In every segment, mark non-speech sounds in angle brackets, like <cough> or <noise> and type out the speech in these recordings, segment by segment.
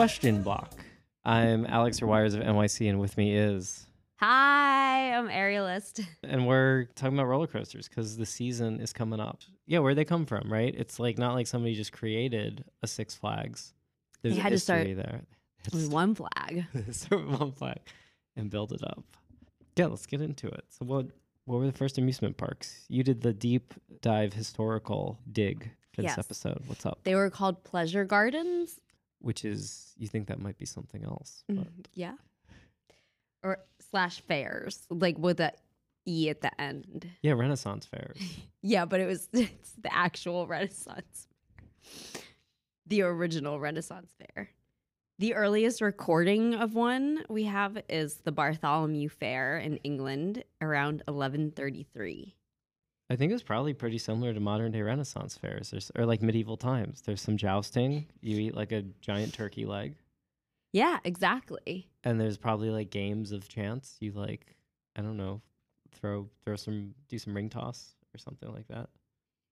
Question block. I'm Alex Wires of NYC, and with me is, Hi, I'm Aerialist. <laughs> and we're talking about roller coasters because the season is coming up. Yeah, where'd they come from, right? It's like not like somebody just created a Six Flags. There's a had to start there. With one flag. <laughs> start with one flag and build it up. Yeah, let's get into it. So, what what were the first amusement parks? You did the deep dive historical dig for this Yes. episode. What's up? They were called pleasure gardens. Which is you think that might be something else? Mm. But Yeah. Or slash fairs, like with a E at the end. yeah, Renaissance fairs. <laughs> Yeah, but it was <laughs> it's the actual Renaissance. The original Renaissance fair. The earliest recording of one we have is the Bartholomew Fair in England around 1133. I think it's probably pretty similar to modern day Renaissance fairs There's, or like medieval times. There's some jousting. You eat like a giant turkey leg, Yeah, exactly. and there's probably like games of chance. You like, I don't know, throw throw some do some ring toss or something like that.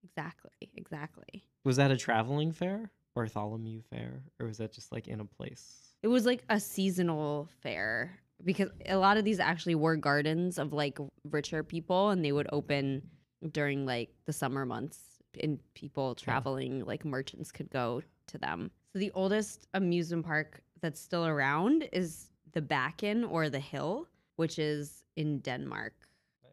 Exactly. Exactly. Was that a traveling fair, Bartholomew Fair, or was that just like in a place? It was like a seasonal fair because a lot of these actually were gardens of like richer people and they would open during like the summer months and people traveling like merchants could go to them. So the oldest amusement park that's still around is the Bakken or the Hill, which is in Denmark.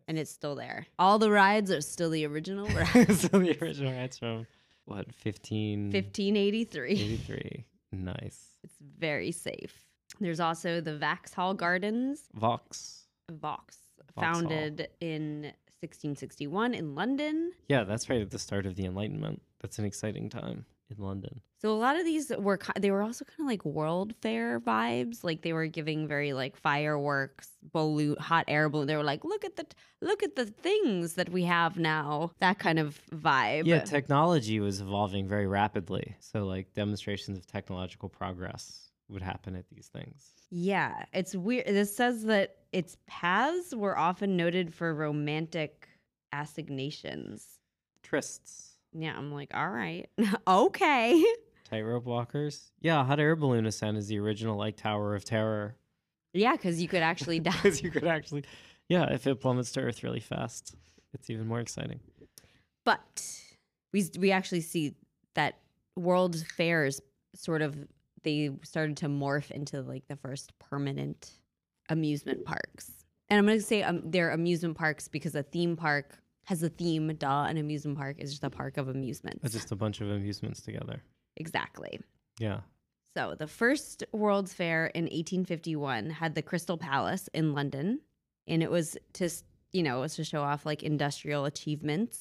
And it's still there. All the rides are still the original <laughs> rides. so the original rides from what 15 1583. 83. Nice. It's very safe. There's also the Vauxhall Gardens, Vox. Vox, Vauxhall. founded in 1661 in London. Yeah, that's right at the start of the Enlightenment. That's an exciting time in London. So a lot of these were they were also kind of like World Fair vibes. Like they were giving very like fireworks, balloon, hot air balloon. They were like, look at the look at the things that we have now. That kind of vibe. Yeah, technology was evolving very rapidly. So, like, demonstrations of technological progress would happen at these things. Yeah, it's weird. This says that its paths were often noted for romantic assignations. Trysts, Yeah, I'm like, all right, <laughs> okay. <laughs> tightrope walkers. Yeah, hot air balloon ascent is the original, like, Tower of Terror. Yeah, because you could actually <laughs> die. Because you could actually, yeah, if it plummets to Earth really fast, it's even more exciting. But we we actually see that World Fairs sort of they started to morph into like the first permanent amusement parks. And I'm going to say um, they're amusement parks because a theme park has a theme. Duh, an amusement park is just a park of amusements. It's just a bunch of amusements together. exactly. Yeah. So the first World's Fair in 1851 had the Crystal Palace in London, and it was to you know it was to show off like industrial achievements.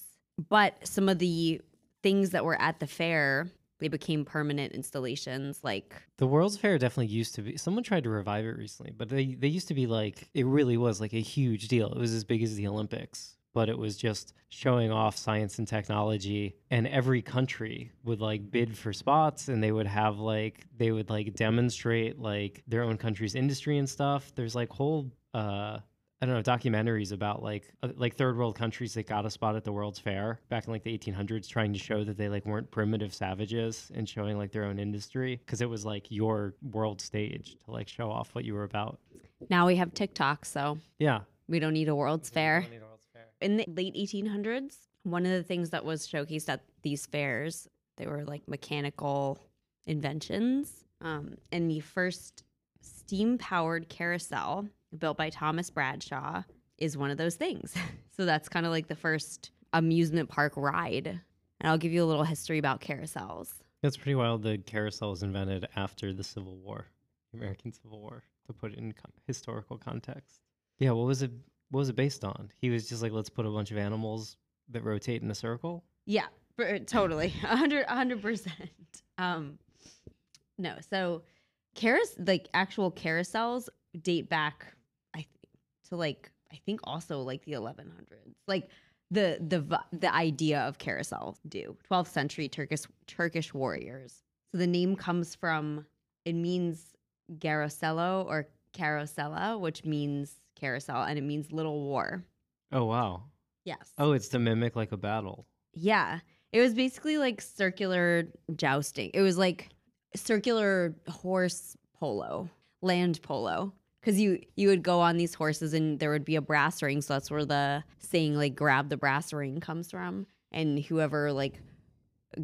But some of the things that were at the fair they became permanent installations, like The World's Fair definitely used to be. Someone tried to revive it recently, but they they used to be like it really was like a huge deal. It was as big as the Olympics, but it was just showing off science and technology. And every country would like bid for spots, and they would have like they would like demonstrate like their own country's industry and stuff. There's like whole uh I don't know documentaries about like uh, like third world countries that got a spot at the World's Fair back in like the 1800s, trying to show that they like weren't primitive savages and showing like their own industry because it was like your world stage to like show off what you were about. now we have TikTok, so Yeah, we don't need a World's Fair. in the late 1800s one of the things that was showcased at these fairs they were like mechanical inventions um, and the first steam powered carousel built by thomas bradshaw is one of those things <laughs> so that's kind of like the first amusement park ride and i'll give you a little history about carousels That's pretty wild. The carousel was invented after the Civil War, the American Civil War, to put it in con- historical context. Yeah, what was it? What was it based on? He was just like, let's put a bunch of animals that rotate in a circle. Yeah, for, totally. <laughs> 100 100%. Um no, so carousel like actual carousels date back to like I think also like the 1100s. Like the the the idea of carousel do 12th century Turkish Turkish warriors. So the name comes from it means Garosello or Carosella, which means carousel and it means little war. Oh wow. Yes. Oh, it's to mimic like a battle. Yeah. It was basically like circular jousting. It was like circular horse polo, land polo. Because you you would go on these horses and there would be a brass ring, so that's where the saying like "grab the brass ring" comes from. And whoever like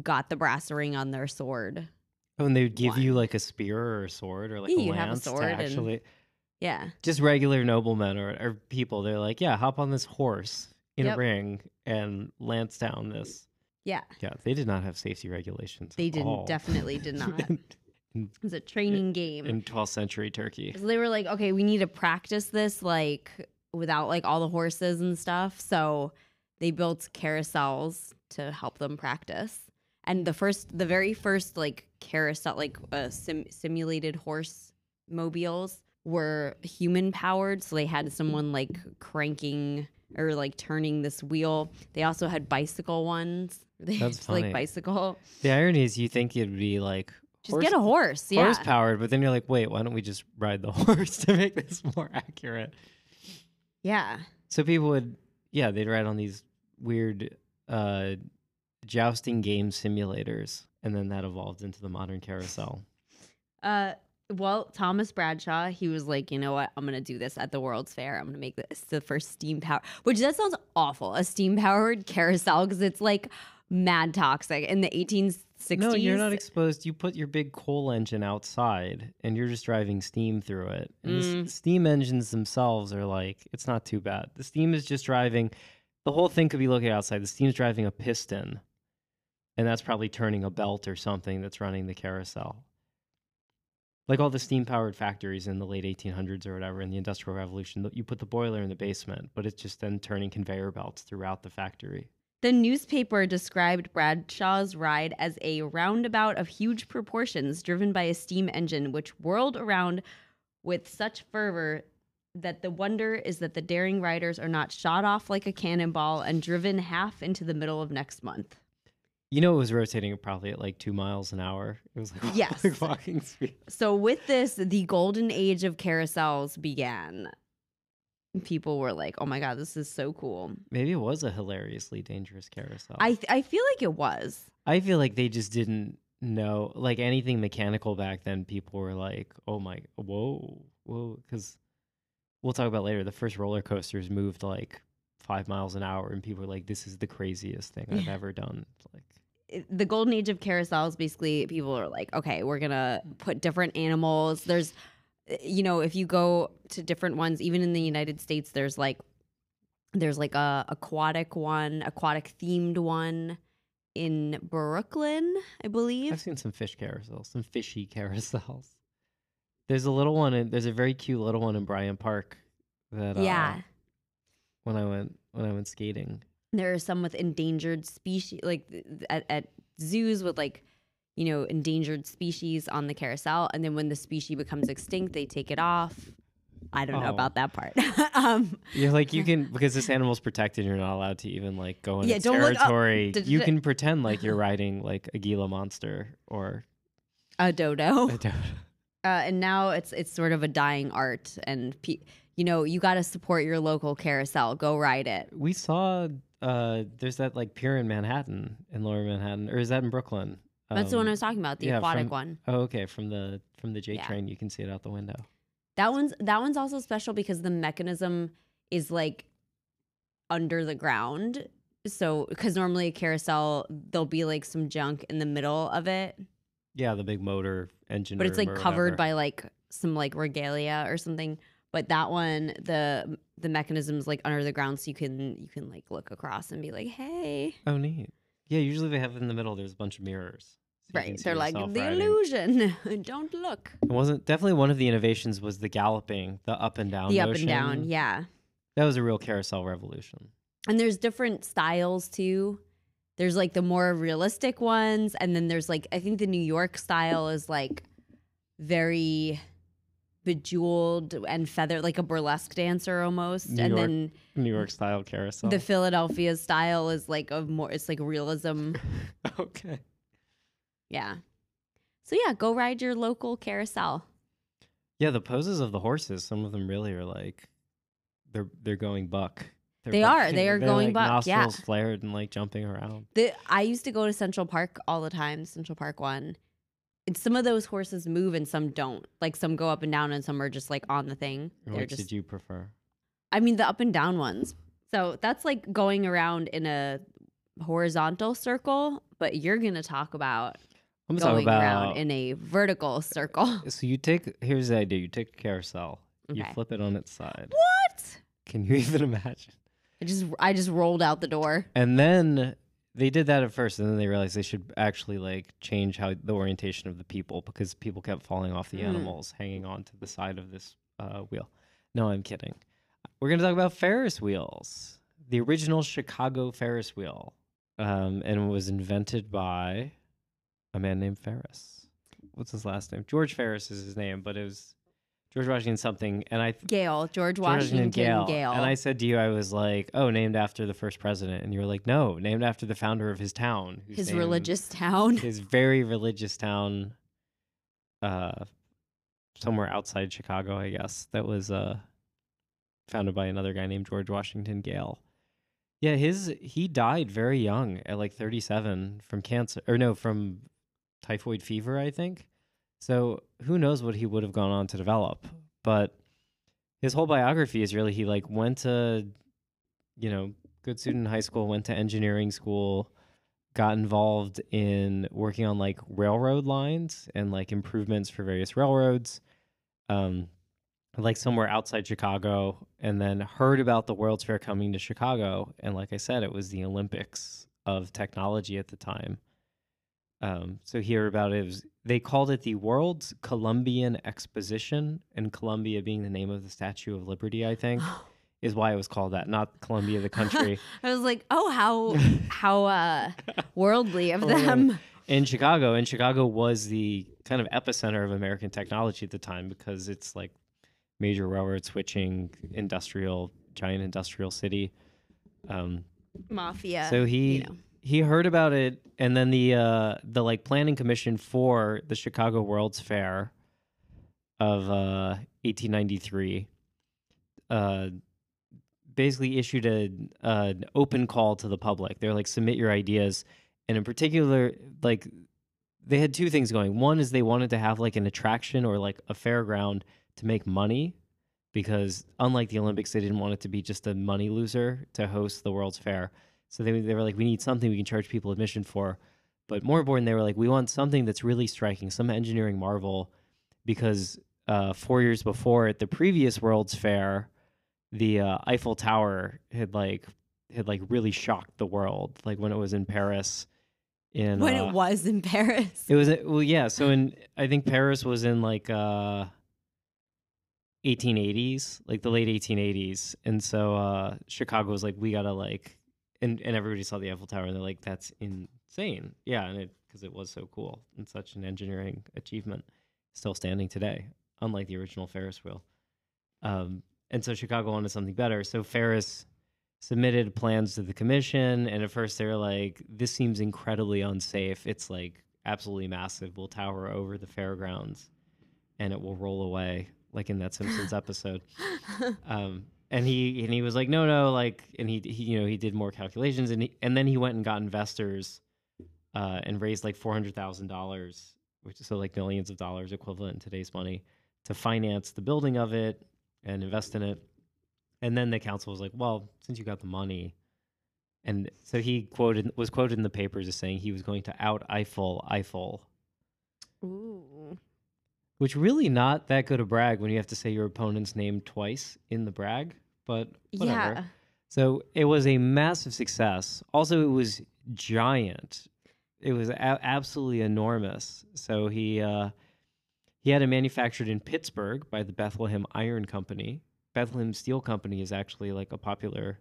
got the brass ring on their sword, Oh, and they would give you like a spear or a sword or like Yeah, a you have a lance sword to and- actually yeah, just regular noblemen or, or people. They're like, yeah, hop on this horse in Yep. a ring and lance down this. yeah, Yeah, they did not have safety regulations. they didn't all. definitely did <laughs> not. It was a training game. in 12th century Turkey. So they were like, okay, we need to practice this like without like all the horses and stuff. So they built carousels to help them practice. And the first, the very first like carousel, like uh, sim- simulated horse mobiles were human powered. So they had someone like cranking or like turning this wheel. They also had bicycle ones. <laughs> They That's just, like funny. bicycle. The irony is, you think it'd be like Just get a horse. Yeah. horse powered, but then you're like, wait, why don't we just ride the <laughs> horse to make this more accurate? yeah. So people would, yeah, they'd ride on these weird uh, jousting game simulators, and then that evolved into the modern carousel. <laughs> Uh, well, Thomas Bradshaw, he was like, you know what? I'm gonna do this at the World's Fair. I'm gonna make this the first steam power, which that sounds awful, a steam powered <laughs> carousel because it's like mad toxic in the 1860s. No, you're not exposed. You put your big coal engine outside, and you're just driving steam through it. And Mm. steam engines themselves are like, it's not too bad. The steam is just driving. The whole thing could be looking outside. The steam's driving a piston, and that's probably turning a belt or something that's running the carousel. Like all the steam powered factories in the late 1800s or whatever in the Industrial Revolution, you put the boiler in the basement, but it's just then turning conveyor belts throughout the factory. The newspaper described Bradshaw's ride as a roundabout of huge proportions driven by a steam engine, which whirled around with such fervor that the wonder is that the daring riders are not shot off like a cannonball and driven half into the middle of next month. You know, it was rotating probably at like two miles an hour. It was like, <laughs> Yes. like walking speed. So with this, the golden age of carousels began. People were like, "Oh my god, this is so cool." Maybe it was a hilariously dangerous carousel. I I feel like it was. I feel like they just didn't know, like anything mechanical back then. People were like, "Oh my, whoa, whoa," because we'll talk about later. The first roller coasters moved like five miles an hour, and people were like, "This is the craziest thing I've <laughs> ever done." Like, The golden age of carousels basically people are like, "Okay, we're going to put different animals. There's you know, if you go to different ones even in the United States there's like there's like a aquatic one, aquatic themed one in Brooklyn, I believe. I've seen some fish carousels, some fishy <laughs> carousels. There's a little one, in, there's a very cute little one in Bryant Park that uh, yeah. when I went when I went skating. there are some with endangered species like at, at zoos with like you know endangered species on the carousel and then when the species becomes extinct they take it off i don't know Oh. about that part <laughs> um You're like you can <laughs> because this animal's protected. You're not allowed to even like go in Yeah, its look territory. D- d- You can pretend like you're <laughs> riding like a Gila monster or a dodo a dodo. uh, and now it's it's sort of a dying art and pe- you know you got to support your local carousel go ride it We saw uh there's that like pier in Manhattan in Lower Manhattan, or is that in Brooklyn? That's the one i Um, was talking about the yeah, aquatic from- one Oh, okay. From the from the J Yeah. train, you can see it out the window. That one's that one's also special because the mechanism is like under the ground. So because normally a carousel there'll be like some junk in the middle of it, Yeah, the big motor engine. but it's like covered whatever. by like some like regalia or something. But that one, the the mechanism's like under the ground, so you can you can like look across and be like, hey, Oh, neat. Yeah, usually they have in the middle. There's a bunch of mirrors. So you can right? They're like the riding. illusion. <laughs> Don't look. It wasn't definitely one of the innovations was the galloping, the up and down. the up and down, yeah. That was a real carousel revolution. And there's different styles too. There's like the more realistic ones, and then there's like I think the New York style is like very bejeweled and feathered, like a burlesque dancer almost. New and York then New York style carousel. the Philadelphia style is like a more it's like realism. <laughs> okay. Yeah. So yeah, go ride your local carousel. Yeah, the poses of the horses, some of them really are like they're they're going buck. They're They are. They are going like, buck, yeah. Flared and like jumping around. The I used to go to Central Park all the time, Central Park one. and some of those horses move and some don't. Like some go up and down and some are just like on the thing. They're Which just did you prefer? I mean the up and down ones. So that's like going around in a horizontal circle, but you're gonna talk about I'm going about. around in a vertical circle. <laughs> so you take here's the idea. You take a carousel. You flip it on its side. What? Can you <laughs> even imagine? I just I just rolled out the door. And then they did that at first, and then they realized they should actually like change how the orientation of the people because people kept falling off the Mm. animals hanging on to the side of this uh, wheel. No, I'm kidding. We're gonna talk about Ferris wheels, the original Chicago Ferris wheel, um, and it was invented by a man named Ferris. What's his last name? George Ferris is his name, but it was George Washington something. And I Gale, George George Washington Gale. And I said to you, I was like, "Oh, named after the first president," and you were like, "No, named after the founder of his town, his religious town. his very religious town, uh, somewhere outside Chicago, I guess. That was uh, founded by another guy named George Washington Gale. Yeah, his he died very young at like 37 from cancer, or no, from typhoid fever, I think. So who knows what he would have gone on to develop? But his whole biography is really he like went to, you know, good student in high school, went to engineering school, got involved in working on like railroad lines and like improvements for various railroads. Um, like somewhere outside Chicago, and then heard about the World's Fair coming to Chicago. And like I said, it was the Olympics of technology at the time. Um, so hear about it was they called it the World's Columbian Exposition, and Columbia being the name of the Statue of Liberty, I think, <gasps> is why it was called that, not Columbia the <laughs> country. I was like, oh, how <laughs> how uh, worldly of <laughs> them. in Chicago, and Chicago was the kind of epicenter of American technology at the time because it's like major railroad switching, industrial, giant industrial city. Um, Mafia. so he you know. He heard about it, and then the uh, the like planning commission for the Chicago World's Fair of uh, 1893 uh, basically issued a an open call to the public. They're like submit your ideas, and in particular, like they had two things going. One is they wanted to have like an attraction or like a fairground to make money because unlike the Olympics, they didn't want it to be just a money loser to host the World's Fair. So they, they were like, we need something we can charge people admission for. But more important, they were like, we want something that's really striking, some engineering marvel, because uh, four years before at the previous World's Fair, the uh, Eiffel Tower had like had like really shocked the world, like when it was in Paris. In when uh, it was in Paris. it was well, yeah. So in I think Paris was in like uh 1880s, like the late 1880s, and so uh Chicago was like, we gotta like, and and everybody saw the Eiffel Tower, and they're like, that's insane, yeah, and it because it was so cool and such an engineering achievement, still standing today, unlike the original Ferris wheel. Um, and so Chicago wanted something better, so Ferris submitted plans to the commission and at first they're like this seems incredibly unsafe. It's like absolutely massive. We'll tower over the fairgrounds and it will roll away like in that simpsons <laughs> episode. Um and he and he was like no no like and he, he you know he did more calculations and he, and then he went and got investors uh and raised like $400,000 which is so like millions of dollars equivalent in today's money to finance the building of it and invest in it and then the council was like, "Well, since you got the money," and so he quoted was quoted in the papers as saying he was going to out Eiffel Eiffel, Ooh. Which really not that good a brag when you have to say your opponent's name twice in the brag. But whatever. Yeah. So it was a massive success. Also, it was giant. It was a- absolutely enormous. So he uh, he had it manufactured in Pittsburgh by the Bethlehem Iron Company. Bethlehem Steel Company is actually like a popular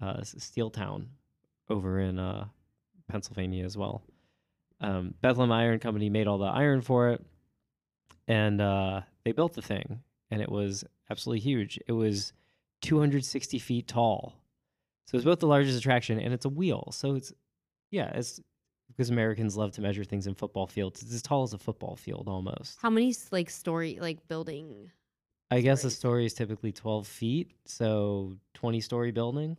uh, steel town over in uh, Pennsylvania as well. Um, Bethlehem Iron Company made all the iron for it, and uh, they built the thing, and it was absolutely huge. It was 260 feet tall, so it's both the largest attraction and it's a wheel. So it's yeah, it's because Americans love to measure things in football fields. It's as tall as a football field almost. How many like story like building? I guess a story is typically 12 feet, so 20 story building.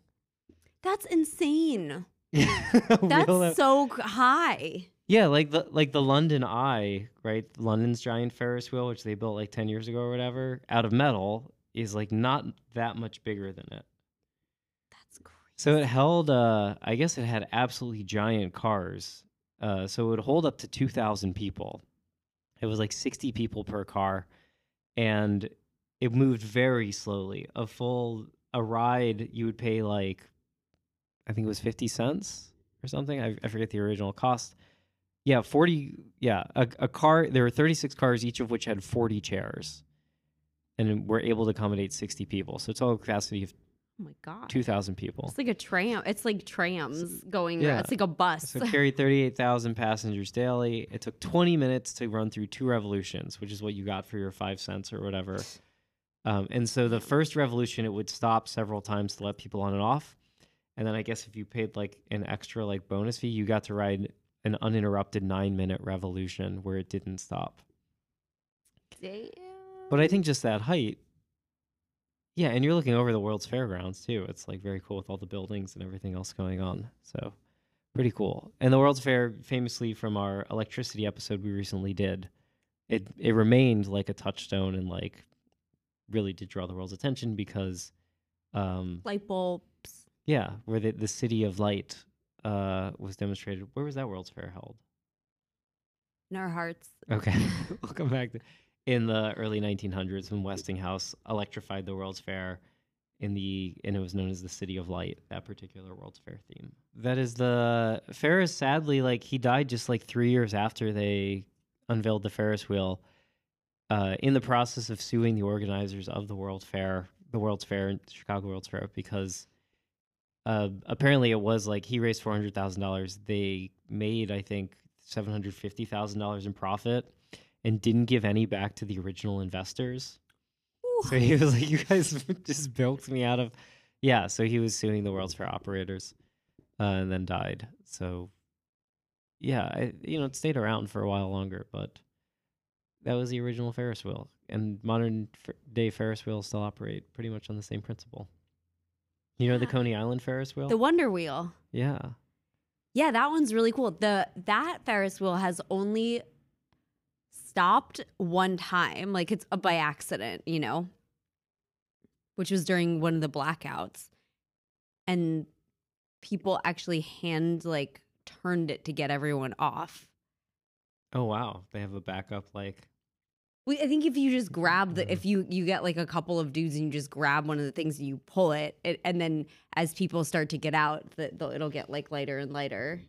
That's insane. <laughs> That's so high. Yeah, like the like the London Eye, right? London's giant Ferris wheel, which they built like ten years ago or whatever, out of metal, is like not that much bigger than it. That's crazy. So it held, uh, I guess it had absolutely giant cars. Uh, so it would hold up to 2,000 people. It was like 60 people per car. And it moved very slowly. A full, a ride, you would pay like, I think it was 50 cents or something. I, I forget the original cost. Yeah, 40, yeah. A, a car, there were 36 cars, each of which had 40 chairs. And were able to accommodate 60 people. So total capacity of Oh my god. 2,000 people. It's like a tram. It's like trams going. Yeah. It's like a bus. So it carried 38,000 passengers daily. It took 20 minutes to run through two revolutions, which is what you got for your five cents or whatever. Um, and so the first revolution, it would stop several times to let people on and off. And then I guess if you paid like an extra like bonus fee, you got to ride an uninterrupted nine minute revolution where it didn't stop. Damn. But I think just that height, yeah, and you're looking over the World's Fairgrounds too. It's like very cool with all the buildings and everything else going on. So pretty cool. And the World's Fair, famously from our electricity episode we recently did, it it remained like a touchstone and like really did draw the world's attention because, um, light bulbs. yeah, where the the city of light uh was demonstrated. Where was that World's Fair held? in our hearts. Okay, <laughs> <laughs> we'll come back to in the early 1900s when Westinghouse electrified the World's Fair in the and it was known as the City of Light. That particular World's Fair theme. That is the Ferris. Sadly, like he died just like three years after they unveiled the Ferris wheel. Uh, in the process of suing the organizers of the World Fair, the World's Fair, Chicago World's Fair, because uh, apparently it was like he raised four hundred thousand dollars. They made, I think, seven hundred fifty thousand dollars in profit, and didn't give any back to the original investors. So he was like, "You guys <laughs> just bilked me out of." Yeah, so he was suing the World's Fair operators, uh, and then died. So, yeah, I, you know, it stayed around for a while longer, but that was the original Ferris wheel, and modern day Ferris wheels still operate pretty much on the same principle. You know the Coney Island Ferris wheel? The Wonder Wheel. yeah. Yeah, that one's really cool. The that Ferris wheel has only stopped one time, like it's by accident, you know, which was during one of the blackouts, and people actually hand like turned it to get everyone off. Oh wow, they have a backup like We, I think if you just grab the, Mhm. if you you get like a couple of dudes and you just grab one of the things and you pull it, it and then as people start to get out, the, the, it'll get like lighter and lighter.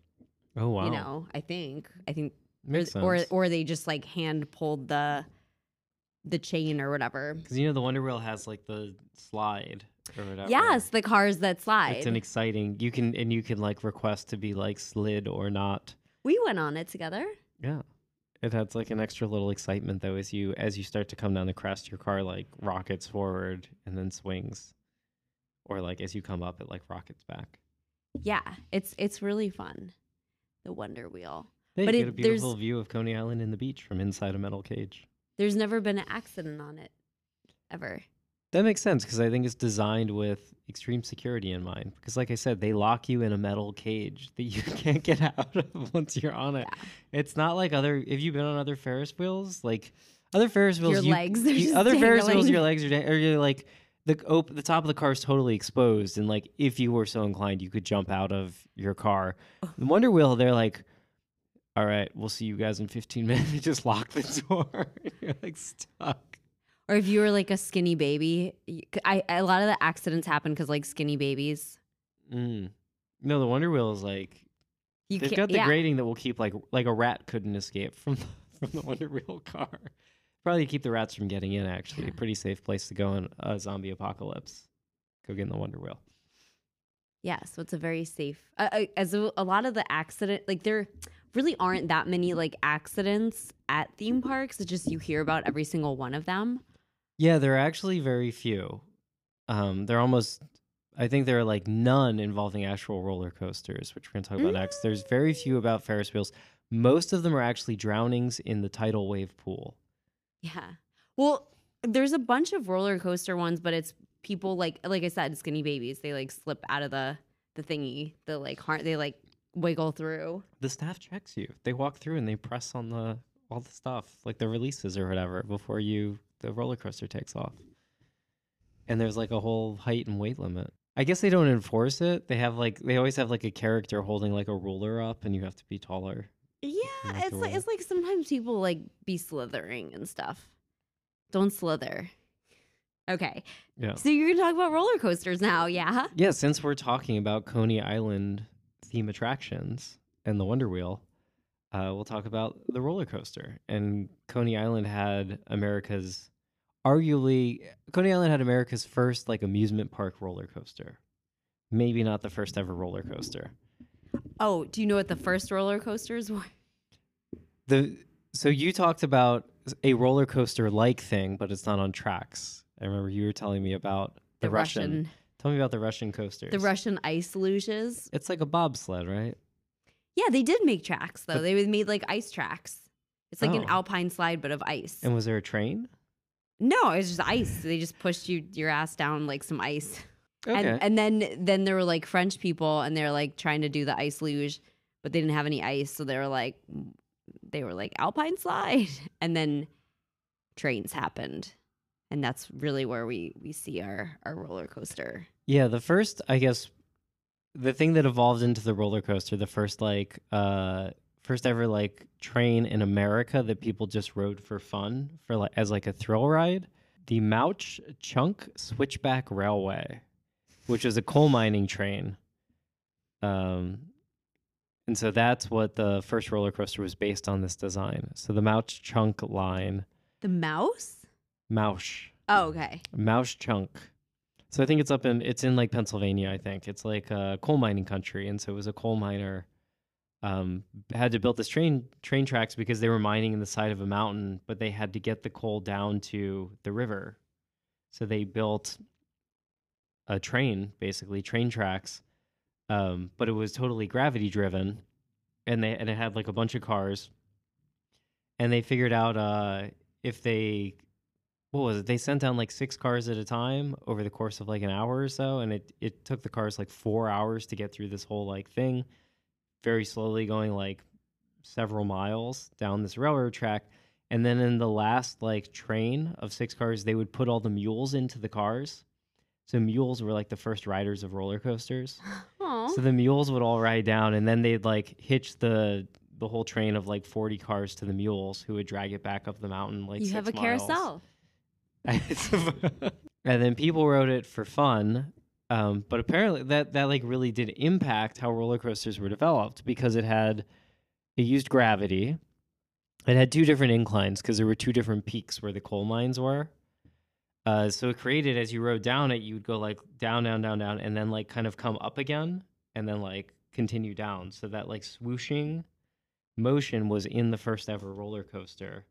oh wow, You know, I think, I think makes or sense. or they just like hand pulled the the chain or whatever. Because you know the Wonder Wheel has like the slide or whatever. Yes, the cars that slide. it's an exciting. You can and you can like request to be like slid or not. we went on it together. Yeah, it adds like an extra little excitement though as you as you start to come down the crest, your car like rockets forward and then swings, or like as you come up, it like rockets back. Yeah, it's it's really fun. The Wonder Wheel. They But get it- a beautiful view of Coney Island and the beach from inside a metal cage. There's never been an accident on it, ever. That makes sense because I think it's designed with extreme security in mind. Because, like I said, they lock you in a metal cage that you <laughs> can't get out of once you're on it. Yeah. It's not like other. Have you been on other Ferris wheels? Like other Ferris wheels, Your you- legs, you- just other Ferris wheels, your legs are, dang- or you're like the op- the top of the car is totally exposed, and like if you were so inclined, you could jump out of your car. The Wonder Wheel, they're like. All right, we'll see you guys in 15 minutes. <laughs> Just lock the door. <laughs> you're like stuck. Or if you were like a skinny baby, I a lot of the accidents happen because like skinny babies. Mm. No, the Wonder Wheel is like You They've got the yeah. grating that will keep like like a rat couldn't escape from the, <laughs> from the Wonder Wheel car. Probably keep the rats from getting in. Actually, Yeah. pretty safe place to go in a zombie apocalypse. Go get in the Wonder Wheel. Yeah, so it's a very safe. Uh, as a, a lot of the accident, like there really aren't that many like accidents at theme parks. It's just you hear about every single one of them. Yeah, there are actually very few. Um, they're almost. I think there are like none involving actual roller coasters, which we're gonna talk about next. There's very few about Ferris wheels. Most of them are actually drownings in the tidal wave pool. Yeah. Well, there's a bunch of roller coaster ones, but it's people like like I said, skinny babies. They like slip out of the the thingy. The like har- they like wiggle through. The staff checks you. They walk through and they press on the all the stuff, like the releases or whatever, before you the roller coaster takes off. And there's like a whole height and weight limit. I guess they don't enforce it. They have like they always have like a character holding like a ruler up, and you have to be taller. Yeah, it's like it's like sometimes people like be slithering and stuff. Don't slither. Okay, Yeah. so you're gonna talk about roller coasters now, yeah? Yeah, since we're talking about Coney Island theme attractions and the Wonder Wheel, uh, we'll talk about the roller coaster. And Coney Island had America's, arguably, Coney Island had America's first like amusement park roller coaster. Maybe not the first ever roller coaster. Oh, do you know what the first roller coasters were? The so you talked about a roller coaster like thing, but it's not on tracks. I remember you were telling me about the, Russian. Tell me about the Russian coasters. the Russian ice luges. It's like a bobsled, right? Yeah, they did make tracks though. But- they made like ice tracks. It's like an Oh. alpine slide, but of ice. And was there a train? No, it was just ice. They just pushed you your ass down like some ice. Okay. And and then then there were like French people and they're like trying to do the ice luge, but they didn't have any ice, so they were like they were like alpine slide. <laughs> And then trains happened. And that's really where we we see our our roller coaster. Yeah, the first, I guess, the thing that evolved into the roller coaster, the first like, uh, first ever like train in America that people just rode for fun, for like as like a thrill ride, the Mauch Chunk Switchback Railway, which was a coal mining train. Um, and so that's what the first roller coaster was based on. This design. So the Mauch Chunk line, The mouse? Mauch. Oh, okay. Mouse Chunk. So I think it's up in it's in like Pennsylvania. I think it's like a coal mining country, and so it was a coal miner um, had to build this train train tracks because they were mining in the side of a mountain, but they had to get the coal down to the river. So they built a train, basically train tracks, um, but it was totally gravity driven, and they and it had like a bunch of cars, and they figured out uh, if they what was it? They sent down like six cars at a time over the course of like an hour or so, and it it took the cars like four hours to get through this whole like thing, very slowly going like several miles down this railroad track. And then in the last like train of six cars, they would put all the mules into the cars. So mules were like the first riders of roller coasters. Oh. So the mules would all ride down, and then they'd like hitch the the whole train of like forty cars to the mules, who would drag it back up the mountain like you have a miles. carousel. <laughs> and then people wrote it for fun. Um, but apparently that that like really did impact how roller coasters were developed because it had it used gravity. It had two different inclines because there were two different peaks where the coal mines were. Uh, so it created as you rode down it, you would go like down, down, down, down, and then like kind of come up again, and then like continue down. So that like swooshing motion was in the first ever roller coaster.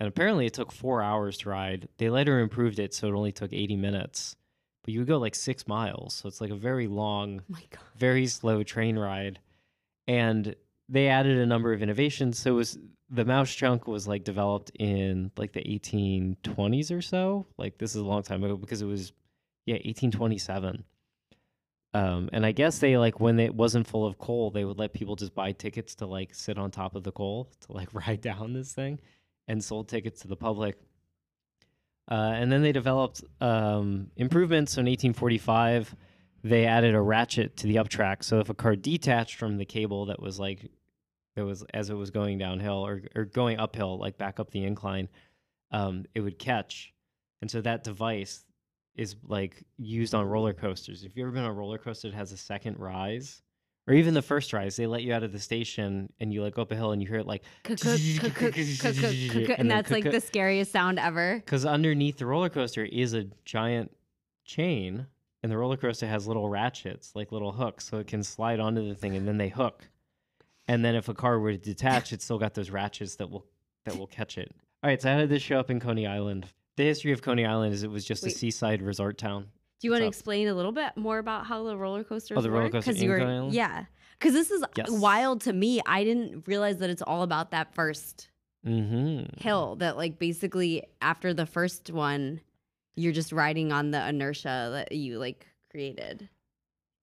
And apparently it took four hours to ride. They later improved it so it only took 80 minutes. But you would go like six miles. So it's like a very long, Oh very slow train ride. And they added a number of innovations. So it was the mouse chunk was like developed in like the 1820s or so. Like this is a long time ago because it was yeah, 1827. Um, and I guess they like when it wasn't full of coal, they would let people just buy tickets to like sit on top of the coal to like <laughs> ride down this thing, and sold tickets to the public. Uh, and then they developed um, improvements. So in 1845, they added a ratchet to the up track. So if a car detached from the cable that was like that was as it was going downhill or or going uphill, like back up the incline, um, it would catch. And so that device is like used on roller coasters. If you've ever been on a roller coaster that has a second rise, or even the first rise, they let you out of the station and you like go up a hill and you hear it like And that's like the scariest sound ever. because underneath the roller coaster is a giant chain, and the roller coaster has little ratchets, like little hooks, so it can slide onto the thing, and then they hook. And then if a car were to detach, it's still got those ratchets that will that will catch it. All right, so how did this show up in Coney Island? The history of Coney Island is it was just a seaside resort town. Do you want to explain a little bit more about how the roller coasters Oh, the roller work? coaster you in were, Coney Island? yeah, because this is Yes. wild to me. I didn't realize that it's all about that first Mm-hmm. hill. That like basically after the first one, you're just riding on the inertia that you like created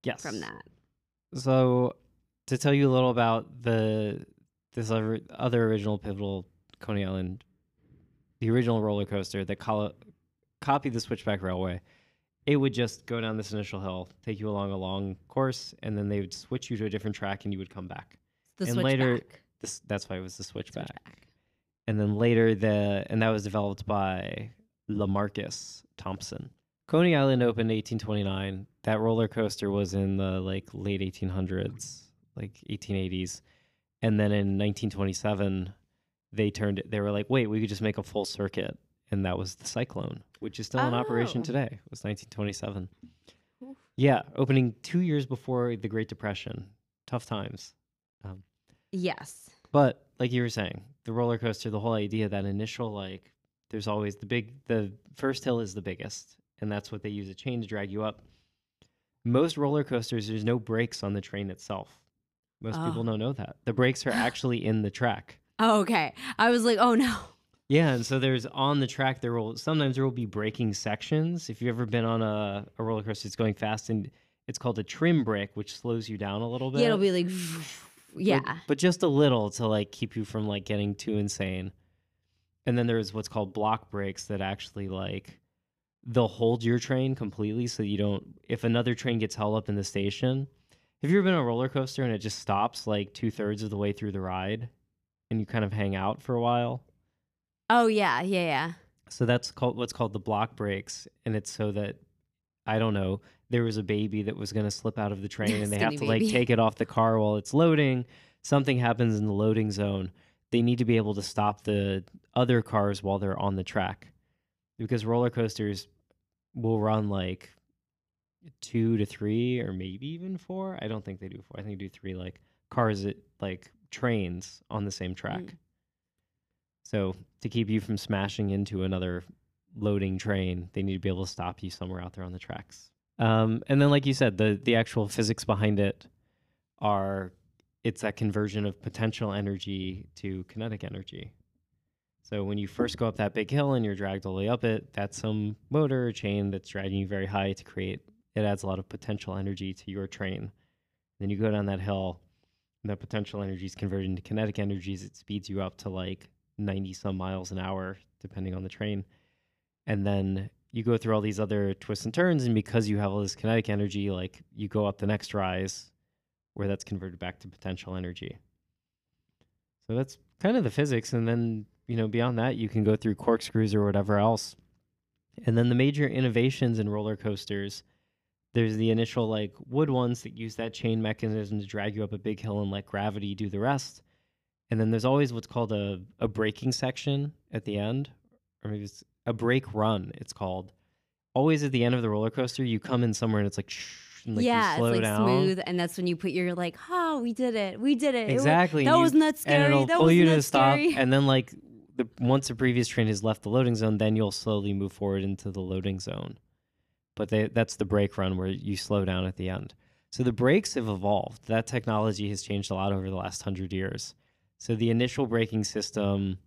Yes. from that. So to tell you a little about the this other, other original pivotal Coney Island, the original roller coaster that col- copied the Switchback Railway. It would just go down this initial hill, take you along a long course, and then they would switch you to a different track, and you would come back. The and later- This, that's why it was the Switchback. Switchback. and then later the and that was developed by Lamarcus Thompson. Coney Island opened 1829. That roller coaster was in the like late 1800s, like 1880s, and then in 1927 they turned it. They were like, wait, we could just make a full circuit, and that was the Cyclone, which is still in operation Oh. today. It was 1927. Oof. Yeah, opening two years before the Great Depression. Tough times. Um, yes. But like you were saying, the roller coaster, the whole idea, that initial like, there's always the big, the first hill is the biggest, and that's what they use a chain to drag you up. Most roller coasters, there's no brakes on the train itself. Most people Oh. don't know that the brakes are <laughs> actually in the track. Oh, okay. I was like, oh no. Yeah, and so there's on the track there will sometimes there will be braking sections. If you've ever been on a, a roller coaster that's going fast, and it's called a trim brake, which slows you down a little bit. Yeah, it'll be like, <laughs> but- yeah. but, just a little to like keep you from like getting too insane. And then there's what's called block brakes that actually like they'll hold your train completely so you don't if another train gets held up in the station. Have you ever been on a roller coaster and it just stops like two thirds of the way through the ride and you kind of hang out for a while? Oh yeah, yeah, yeah. So that's called what's called the block brakes, and it's so that I don't know there was a baby that was going to slip out of the train, and they have to like take it off the car while it's loading. Something happens in the loading zone. They need to be able to stop the other cars while they're on the track, because roller coasters will run like two to three, or maybe even four. I don't think they do four. I think they do three. Like cars, that like trains on the same track. Mm. So to keep you from smashing into another loading train, they need to be able to stop you somewhere out there on the tracks. Um, and then, like you said, the the actual physics behind it are it's that conversion of potential energy to kinetic energy. So when you first go up that big hill and you're dragged all the way up it, that's some motor or chain that's dragging you very high to create. It adds a lot of potential energy to your train. Then you go down that hill, and that potential energy is converted into kinetic energies. It speeds you up to like 90 some miles an hour, depending on the train. And then you go through all these other twists and turns. And because you have all this kinetic energy, like you go up the next rise where that's converted back to potential energy. So that's kind of the physics. And then, you know, beyond that, you can go through corkscrews or whatever else. And then the major innovations in roller coasters there's the initial like wood ones that use that chain mechanism to drag you up a big hill and let gravity do the rest. And then there's always what's called a, a braking section at the end, or maybe it's a brake run, it's called. Always at the end of the roller coaster, you come in somewhere and it's like, shh, and like yeah, you slow it's like down. smooth, and that's when you put your like, oh, we did it, we did it. It wa- Exactly. that you- wasn't scary. And it'll that pull you to stop. scary. And then like the once the previous train has left the loading zone, then you'll slowly move forward into the loading zone. But they, that's the brake run where you slow down at the end. So the brakes have evolved. That technology has changed a lot over the last hundred years. So the initial braking system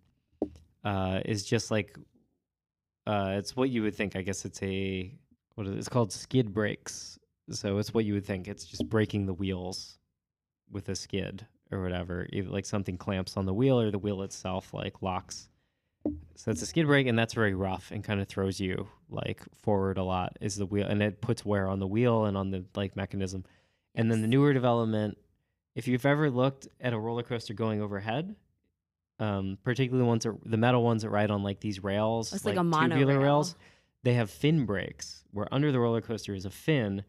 uh, is just like uh, it's what you would think. I guess it's a what is it? It's called skid brakes. So it's what you would think. It's just braking the wheels with a skid or whatever. Either like something clamps on the wheel or the wheel itself like locks. So it's a skid brake and that's very rough and kind of throws you like forward a lot is the wheel and it puts wear on the wheel and on the like mechanism. And then the newer development, if you've ever looked at a roller coaster going overhead, um, particularly the ones that, the metal ones that ride on like these rails, It's like a monorail. tubular rails, they have fin brakes where under the roller coaster is a fin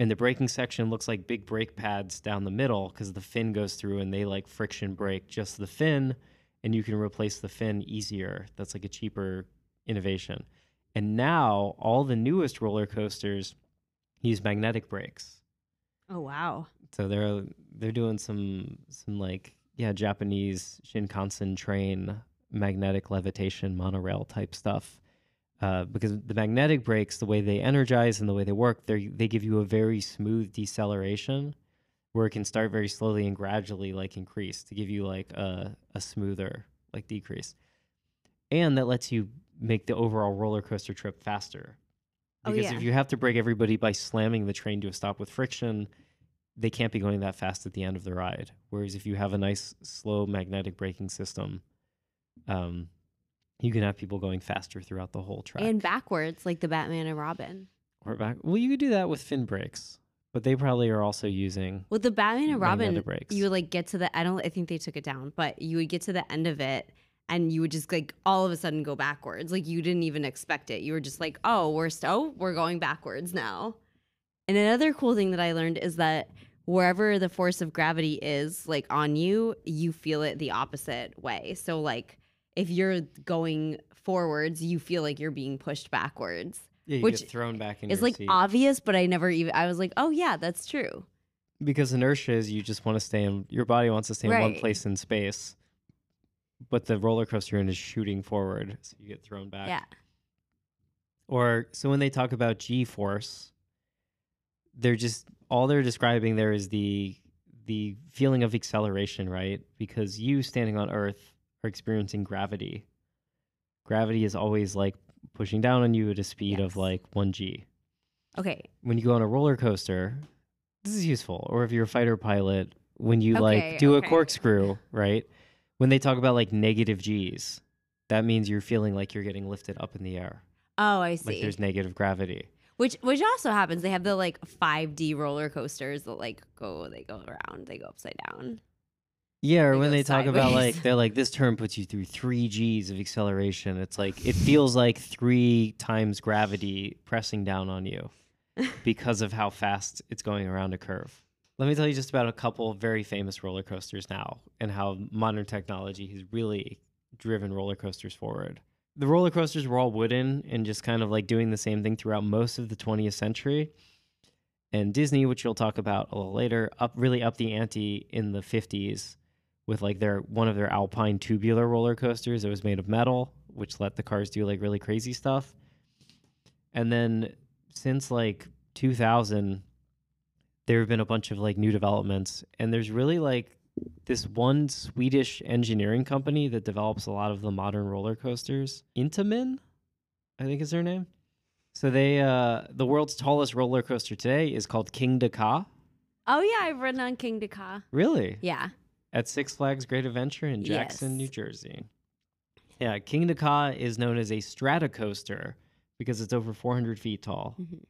and the braking section looks like big brake pads down the middle because the fin goes through and they like friction brake just the fin and you can replace the fin easier that's like a cheaper innovation and now all the newest roller coasters use magnetic brakes oh wow. So they're they're doing some some like yeah Japanese Shinkansen train magnetic levitation monorail type stuff. Uh, because the magnetic brakes, the way they energize and the way they work, they they give you a very smooth deceleration, where it can start very slowly and gradually like increase to give you like a a smoother like decrease, and that lets you make the overall roller coaster trip faster. Oh, Because yeah. if you have to brake everybody by slamming the train to a stop with friction, they can't be going that fast at the end of the ride. Whereas if you have a nice slow magnetic braking system, um, you can have people going faster throughout the whole track. And backwards, like the Batman and Robin. or back. Well, you could do that with fin brakes, but they probably are also using. With the Batman and Robin, brakes. you would like get to the I don't I think they took it down, but you would get to the end of it and you would just like all of a sudden go backwards. Like you didn't even expect it. You were just like, "Oh, we're st- oh, we're going backwards now." And another cool thing that I learned is that wherever the force of gravity is like on you, you feel it the opposite way. So like if you're going forwards, you feel like you're being pushed backwards. Yeah, you Which get thrown back in It's like seat. obvious, but I never even I was like, "Oh yeah, that's true." because inertia is you just want to stay in your body wants to stay in one place in space but the roller coaster you're in is shooting forward so you get thrown back Yeah. or so when they talk about g force they're just all they're describing there is the the feeling of acceleration right because you standing on earth are experiencing gravity gravity is always like pushing down on you at a speed Yes. of like 1g Okay. when you go on a roller coaster, this is useful. Or if you're a fighter pilot, when you Okay, like do okay. a corkscrew, right? When they talk about like negative G's, that means you're feeling like you're getting lifted up in the air. Oh, I see. Like there's negative gravity. Which which also happens. They have the like 5D roller coasters that like go they go around, they go upside down. Yeah, or They when they talk about like they're like this turn puts you through three G's of acceleration. It's like it feels like three times gravity pressing down on you <laughs> because of how fast it's going around a curve. Let me tell you just about a couple of very famous roller coasters now and how modern technology has really driven roller coasters forward. The roller coasters were all wooden and just kind of like doing the same thing throughout most of the 20th century. And Disney, which you'll talk about a little later, up really up the ante in the 50s with like their one of their alpine tubular roller coasters that was made of metal, which let the cars do like really crazy stuff. And then since like 2000 there have been a bunch of like new developments and there's really like this one Swedish engineering company that develops a lot of the modern roller coasters. Intamin, I think is their name. So they uh the world's tallest roller coaster today is called Kingda Ka. Oh yeah, I've ridden on Kingda Ka. Really? Yeah. at Six Flags Great Adventure in Jackson, Yes. New Jersey. Yeah, Kingda Ka is known as a stratocoaster because it's over 400 feet tall. Mhm.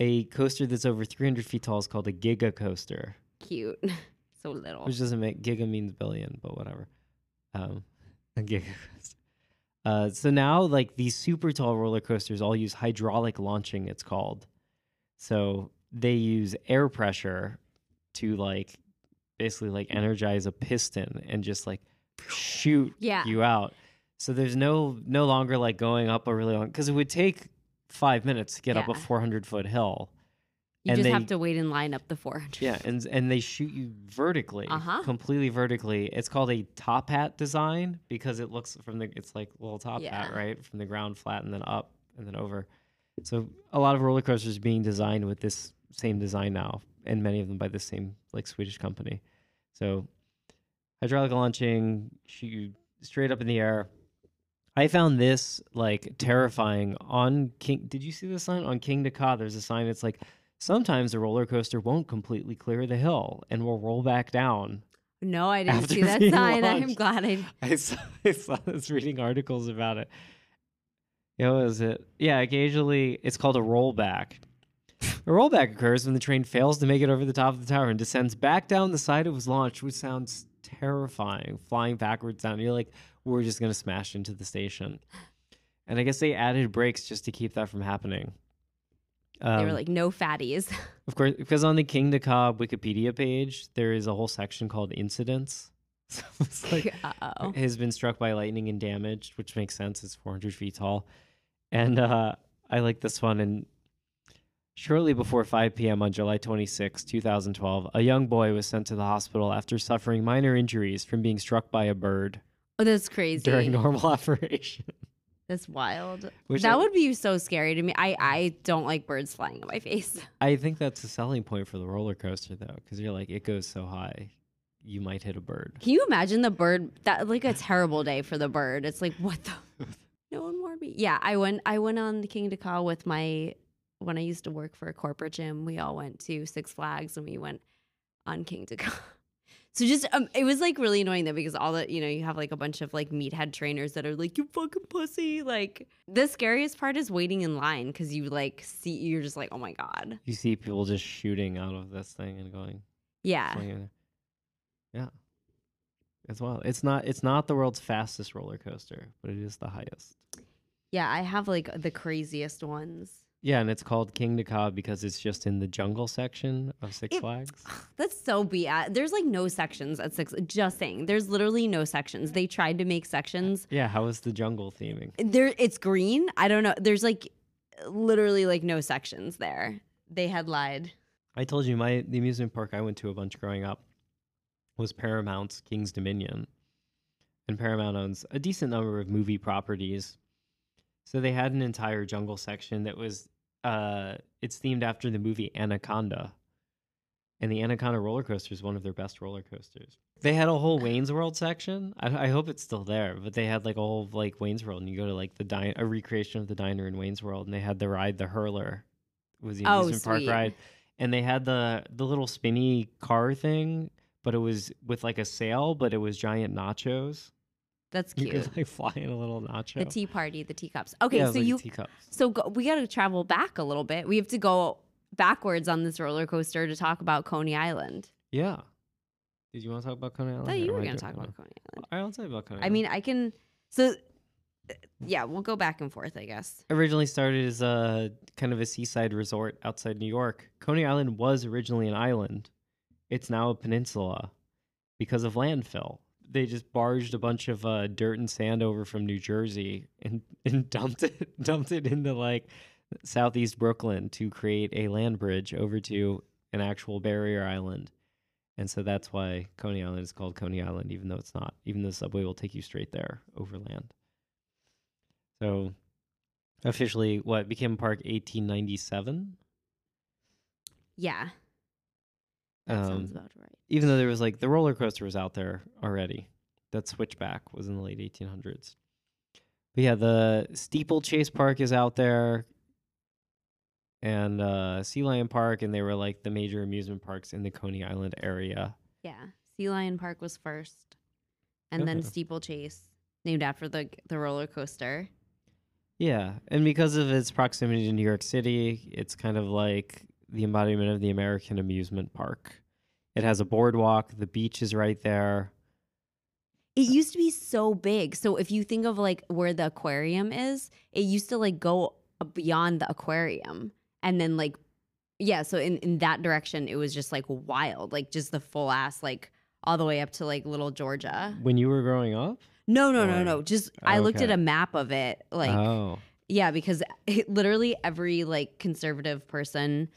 A coaster that's over 300 feet tall is called a giga coaster, Cute. <laughs> so little. which doesn't make giga means billion, but whatever. Um, <laughs> giga. Uh, so now, like these super tall roller coasters, all use hydraulic launching. It's called. So they use air pressure to like basically like energize a piston and just like shoot Yeah. you out. So there's no no longer like going up a really long because it would take five minutes to get up a 400 foot hill. You and just they- have to wait in line up the 400. Yeah, and and they shoot you vertically, Uh-huh. completely vertically. It's called a top hat design because it looks from the it's like a little top hat, right, from the ground flat and then up and then over. So a lot of roller coasters being designed with this same design now, and many of them by the same like Swedish company. So hydraulic launching, shoot you straight up in the air. I found this like terrifying on King. Did you see the sign on Kingda Ka? There's a sign. It's like sometimes the roller coaster won't completely clear the hill and will roll back down. No, I didn't see <laughs> that sign. I'm glad I <laughs> I saw, I saw this reading articles about it. Yeah, what was it? Yeah, occasionally it's called a rollback. A rollback occurs when the train fails to make it over the top of the tower and descends back down the side it was launched, which sounds terrifying. Flying backwards down, you're like, we're just gonna smash into the station. And I guess they added brakes just to keep that from happening. They were Um, like no fatties. <laughs> of course, because on the Kingda Ka Wikipedia page, there is a whole section called incidents. <laughs> So it's <laughs> like Uh-oh. has been struck by lightning and damaged, which makes sense. It's 400 feet tall. And uh, I like this one. And shortly before 5 p.m. on July 26, 2012, a young boy was sent to the hospital after suffering minor injuries from being struck by a bird Oh, that's crazy. during normal operation. That's wild. Which that I- would be so scary to me. I I don't like birds flying in my face. <laughs> I think that's a selling point for the roller coaster, though, because you're like, it goes so high, you might hit a bird. Can you imagine the bird? That like a terrible day for the bird. It's like what the. <laughs> No one warned me. Yeah, I went. I went on the Kingda Ka with my when I used to work for a corporate gym. We all went to Six Flags and we went on Kingda Ka. So just um, it was like really annoying though because all the you know you have like a bunch of like meathead trainers that are like you fucking pussy. Like the scariest part is waiting in line because you like see you're just like oh my god. You see people just shooting out of this thing and going. Yeah. flying in there. Yeah. It's wild. It's not. It's not the world's fastest roller coaster, but it is the highest. Yeah, I have like the craziest ones. Yeah, and it's called Kingda Ka because it's just in the jungle section of Six It- Flags. That's so BS. Uh, there's like no sections at six. Just saying, there's literally no sections. They tried to make sections. Yeah, how is the jungle theming? There, it's green. I don't know. There's like literally like no sections there. They had lied. I told you my the amusement park I went to a bunch growing up was Paramount's King's Dominion. And Paramount owns a decent number of movie properties. So they had an entire jungle section that was uh it's themed after the movie Anaconda. And the Anaconda roller coaster is one of their best roller coasters. They had a whole Wayne's World section. I, I hope it's still there, but they had like a whole like Wayne's World, and you go to like the dine a recreation of the diner in Wayne's World, and they had the ride the Hurler, was the Oh, amusement park ride, and they had the the little spinny car thing, but it was with like a sail, but it was giant nachos. That's You cute. could like <laughs> fly in a little nacho. The tea party, the teacups. Okay, Yeah, so like you teacups. so go, we got to travel back a little bit. We have to go backwards on this roller coaster to talk about Coney Island. Yeah. Did you want to talk about Coney I Island? thought or you were going to talk about Coney Island. I'll tell you about Coney I mean, I can. So, yeah, we'll go back and forth, I guess. originally started as a kind of a seaside resort outside New York. Coney Island was originally an island. It's now a peninsula because of landfill. They just barged a bunch of uh, dirt and sand over from New Jersey and, <laughs> and dumped it <laughs> dumped it into like southeast Brooklyn to create a land bridge over to an actual barrier island. And so that's why Coney Island is called Coney Island, even though it's not. Even though the subway will take you straight there overland. So officially what became a park 1897 Yeah, um, sounds about right. even though there was like the roller coaster was out there already that switchback was in the late 1800s but yeah the steeplechase park is out there and uh sea lion park and they were like the major amusement parks in the coney island area Yeah, Sea Lion Park was first, and then Okay. Steeplechase, named after the the roller coaster. yeah and because of its proximity to new york city it's kind of like the embodiment of the american amusement park it has a boardwalk the beach is right there It used to be so big. So if you think of like where the aquarium is, it used to like go beyond the aquarium and then like yeah, so in in that direction it was just like wild, like just the full ass like all the way up to like little Georgia. when you were growing up No, no, no, Or- no. Just I looked at a map of it like oh yeah, because it, <laughs> literally every like conservative person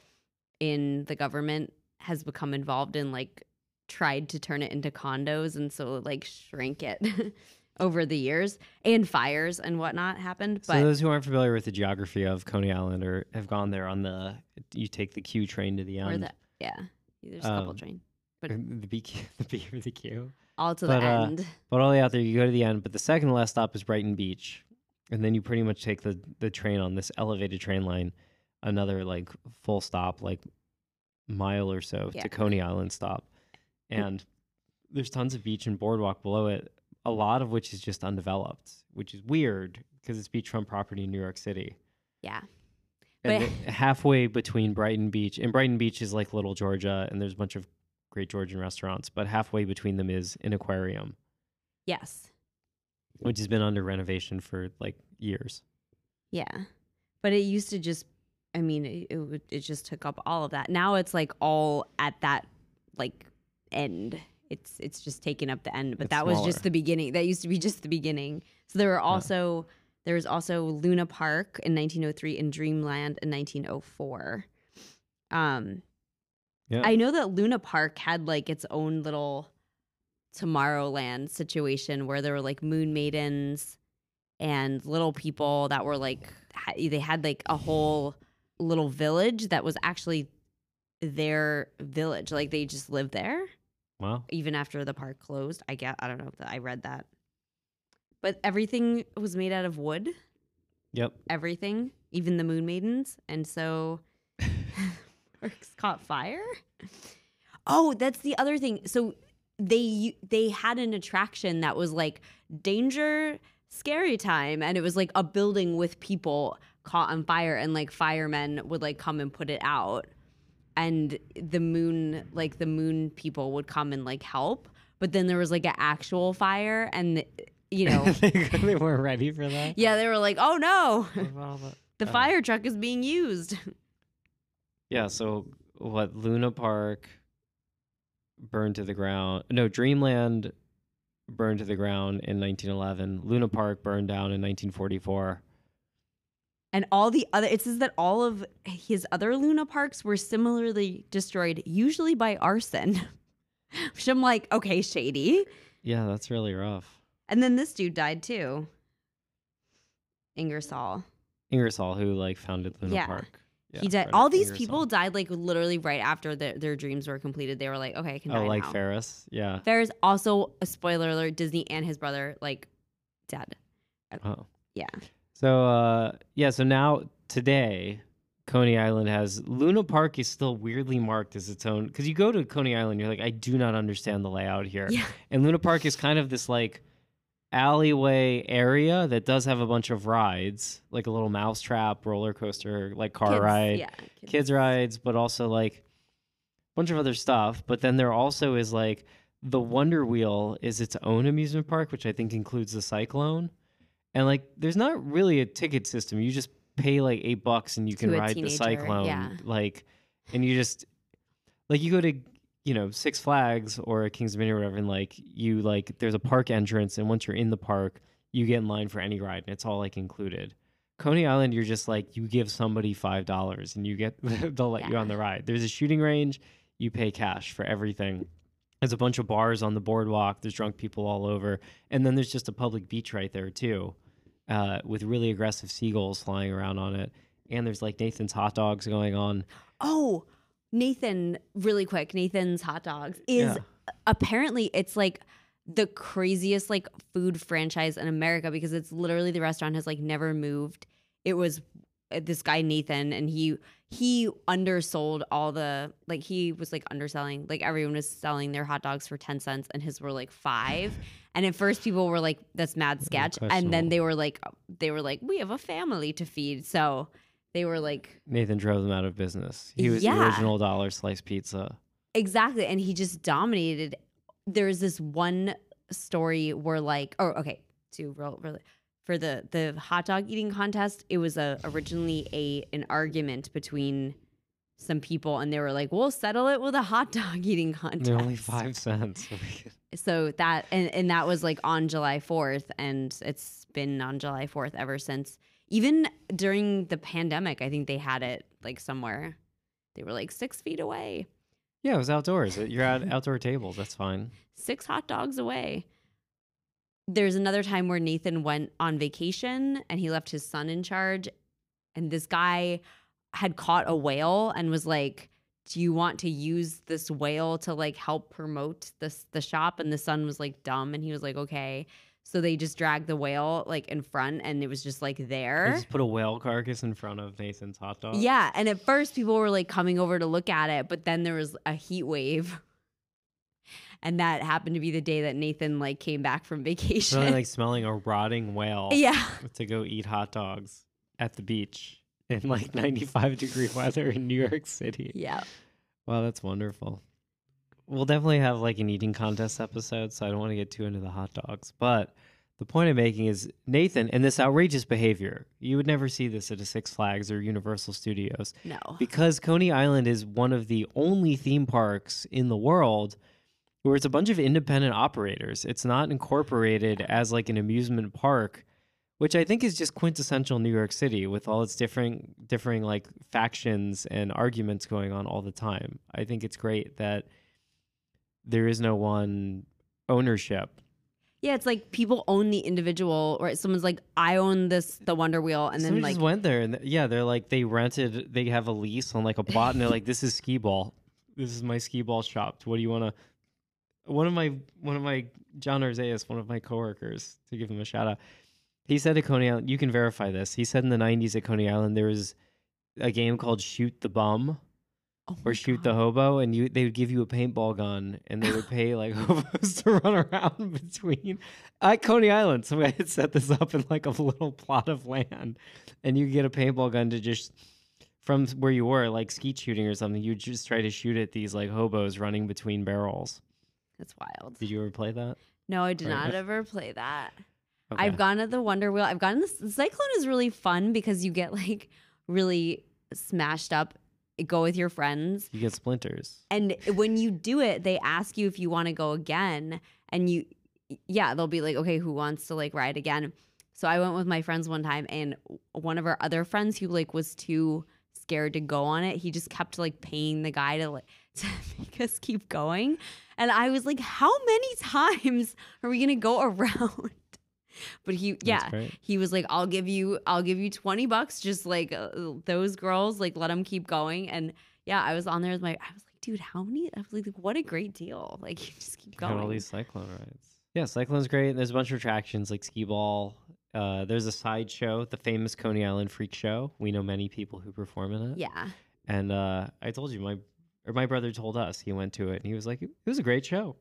in the government has become involved in like tried to turn it into condos and so like shrink it <laughs> over the years and fires and whatnot happened. So But those who aren't familiar with the geography of Coney Island or have gone there on the, you take the Q train to the or end. the yeah, there's a couple Um, train the B, <laughs> the B or the Q. all to but, the uh, end. But all the way out there, you go to the end. But the second last stop is Brighton Beach, and then you pretty much take the the train on this elevated train line, another like full stop, like mile or so Yeah. to Coney Island stop, mm. and there's tons of beach and boardwalk below it. A lot of which is just undeveloped, which is weird because it's beachfront property in New York City. Yeah. And But- <laughs> halfway between Brighton Beach and Brighton Beach is like Little Georgia, and there's a bunch of great Georgian restaurants. But halfway between them is an aquarium, Yes. which has been under renovation for like years. Yeah. But it used to just I mean, it, it it just took up all of that. Now it's like all at that like end. It's it's just taking up the end, but It's that was smaller. just the beginning. That used to be just the beginning. So there were also there was also Luna Park in 1903 and Dreamland in 1904. Um Yeah. I know that Luna Park had like its own little Tomorrowland situation where there were like moon maidens and little people that were like they had like a whole little village that was actually their village like they just lived there Wow. even after the park closed i get i don't know i read that but everything was made out of wood Yep. everything even the moon maidens and so <laughs> parks caught fire Oh, that's the other thing. So they they had an attraction that was like danger scary time and it was like a building with people caught on fire and like firemen would like come and put it out and the moon like the moon people would come and like help but then there was like an actual fire and you know <laughs> they weren't ready for that. yeah they were like oh no the <laughs> Oh. fire truck is being used Yeah, so what Luna Park burned to the ground. No, Dreamland burned to the ground in 1911. Luna Park burned down in 1944. And all the other it says that all of his other luna parks were similarly destroyed usually by arson <laughs> which i'm like okay shady Yeah, that's really rough. and then this dude died too ingersoll Ingersoll who like founded Luna Yeah. Park. Yeah, he died all these Ingersoll. people died like literally right after their, their dreams were completed they were like okay i can Oh, like now. Ferris. Yeah. Ferris also a spoiler alert disney and his brother like dead Oh. yeah So uh yeah, so now today Coney Island has Luna Park is still weirdly marked as its own because you go to Coney Island, you're like, I do not understand the layout here. yeah And Luna Park is kind of this like alleyway area that does have a bunch of rides, like a little mousetrap, roller coaster, like car Kids- ride, yeah kids rides, but also like a bunch of other stuff. But then there also is like the Wonder Wheel is its own amusement park, which I think includes the Cyclone. And like there's not really a ticket system. You just pay like eight bucks and you can ride the Cyclone. yeah. Like and you just like you go to you know Six Flags or Kings Dominion or whatever, and like you like there's a park entrance, and once you're in the park, you get in line for any ride, and it's all like included. Coney Island, you're just like you give somebody five dollars, and you get <laughs> they'll let you on the ride. There's a shooting range, you pay cash for everything. There's a bunch of bars on the boardwalk. There's drunk people all over, and then there's just a public beach right there too, uh, with really aggressive seagulls flying around on it. And there's like Nathan's hot dogs going on. Oh, Nathan, really quick. Nathan's hot dogs is Yeah. apparently it's like the craziest like food franchise in America because it's literally the restaurant has like never moved. It was uh, this guy Nathan and he he undersold all the like he was like underselling like everyone was selling their hot dogs for 10 cents and his were like 5 and at first people were like that's mad sketch and then they were like they were like we have a family to feed so they were like Nathan drove them out of business. He was the original dollar slice pizza. Exactly. And he just dominated. There's this one story where like oh okay, two real really for the the hot dog eating contest, it was a originally a an argument between some people and they were like, We'll settle it with a hot <laughs> dog eating contest. They're only five cents. <laughs> So that and, and that was like on July fourth and it's been on July fourth ever since. Even during the pandemic, I think they had it like somewhere. They were like six feet away. yeah, it was outdoors. You're at outdoor tables. That's fine. six hot dogs away. There's another time where Nathan went on vacation and he left his son in charge. And this guy had caught a whale and was like, Do you want to use this whale to like help promote this the shop? And the son was like dumb and he was like, Okay. So they just dragged the whale like in front and it was just like there. They just put a whale carcass in front of Nathan's hot dog. Yeah. And at first people were like coming over to look at it, but then there was a heat wave. And that happened to be the day that Nathan like came back from vacation. Really like smelling a rotting whale yeah. to go eat hot dogs at the beach in like 95 degree weather in New York City. Yeah. Wow, that's wonderful. We'll definitely have like an eating contest episode, so I don't want to get too into the hot dogs. But the point I'm making is Nathan and this outrageous behavior. You would never see this at a Six Flags or Universal Studios No. because Coney Island is one of the only theme parks in the world where it's a bunch of independent operators. It's not incorporated as like an amusement park, which I think is just quintessential New York City with all its different differing like factions and arguments going on all the time. I think it's great that there is no one ownership. Yeah, it's like people own the individual, or someone's like, I own this, the Wonder Wheel. And then like, just went there and th- yeah, they're like they rented they have a lease on like a plot and they're like, This is skee ball. This is my skee ball shop. What do you wanna one of my one of my John Arzeas, one of my coworkers, to give him a shout out, he said at Coney Island, you can verify this. He said in the nineties at Coney Island there was a game called Shoot the Bum Oh or shoot the hobo and you they would give you a paintball gun and they would pay like <laughs> hobos to run around <laughs> between at Coney Island. So I had set this up in like a little plot of land and you get a paintball gun to just from where you were, like skeet shooting or something, you just try to shoot at these like hobos running between barrels. That's wild. Did you ever play that? No, I did Right. not ever play that. Okay. I've gone to the Wonder Wheel. I've gotten this. The Cyclone is really fun because you get like really smashed up. Go with your friends, you get splinters. and when you do it, they ask you if you want to go again, and you, yeah, they'll be like, okay, who wants to like ride again? So I went with my friends one time, and one of our other friends who like was too scared to go on it, he just kept like paying the guy to like <laughs> to make us keep going, and I was like, how many <laughs> times are we gonna go around? <laughs> But he, yeah, he was like, "I'll give you, I'll give you twenty bucks. Just like uh, those girls, like let them keep going." And yeah, I was on there with my, I was like, "Dude, how many?" I was like, "What a great deal! Like you just keep Got going." all these cyclone rides. Yeah, cyclone's great. There's a bunch of attractions like skee ball. Uh, there's a side show, the famous Coney Island Freak Show. We know many people who perform in it. yeah, And uh, I told you my or my brother told us he went to it and he was like, it was a great show.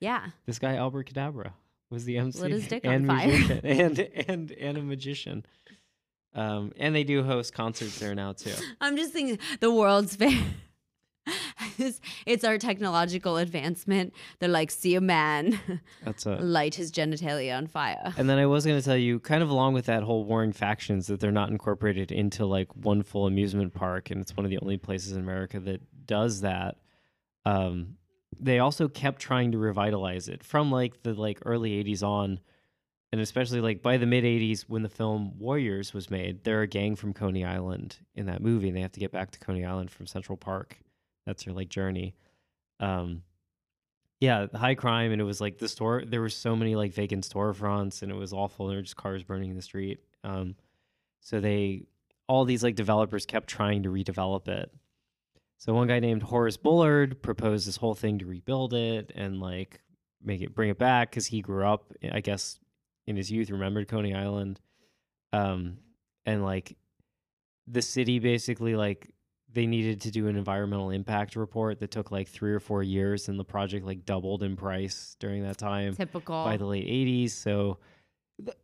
yeah. This guy Albert Cadabra was the MC Lit his dick on and fire. musician <laughs> and and and a magician. Um, and they do host concerts there now too. I'm just thinking the World's Fair. it's, <laughs> it's our technological advancement. They're like, see a man <laughs> That's a light his genitalia on fire. And then I was going to tell you, kind of along with that whole warring factions, that they're not incorporated into like one full amusement park, and it's one of the only places in America that does that. Um, they also kept trying to revitalize it from like the like early '80s on, and especially like by the mid '80s when the film Warriors was made. They're a gang from Coney Island in that movie, and they have to get back to Coney Island from Central Park. That's their like journey. Um, yeah, high crime, and it was like the store. There were so many like vacant storefronts, and it was awful. There were just cars burning in the street. Um, so they, all these like developers kept trying to redevelop it. So one guy named Horace Bullard proposed this whole thing to rebuild it and like make it bring it back because he grew up, I guess, in his youth, remembered Coney Island, um, and like the city basically like they needed to do an environmental impact report that took like three or four years and the project like doubled in price during that time Typical. by the late 80s so th-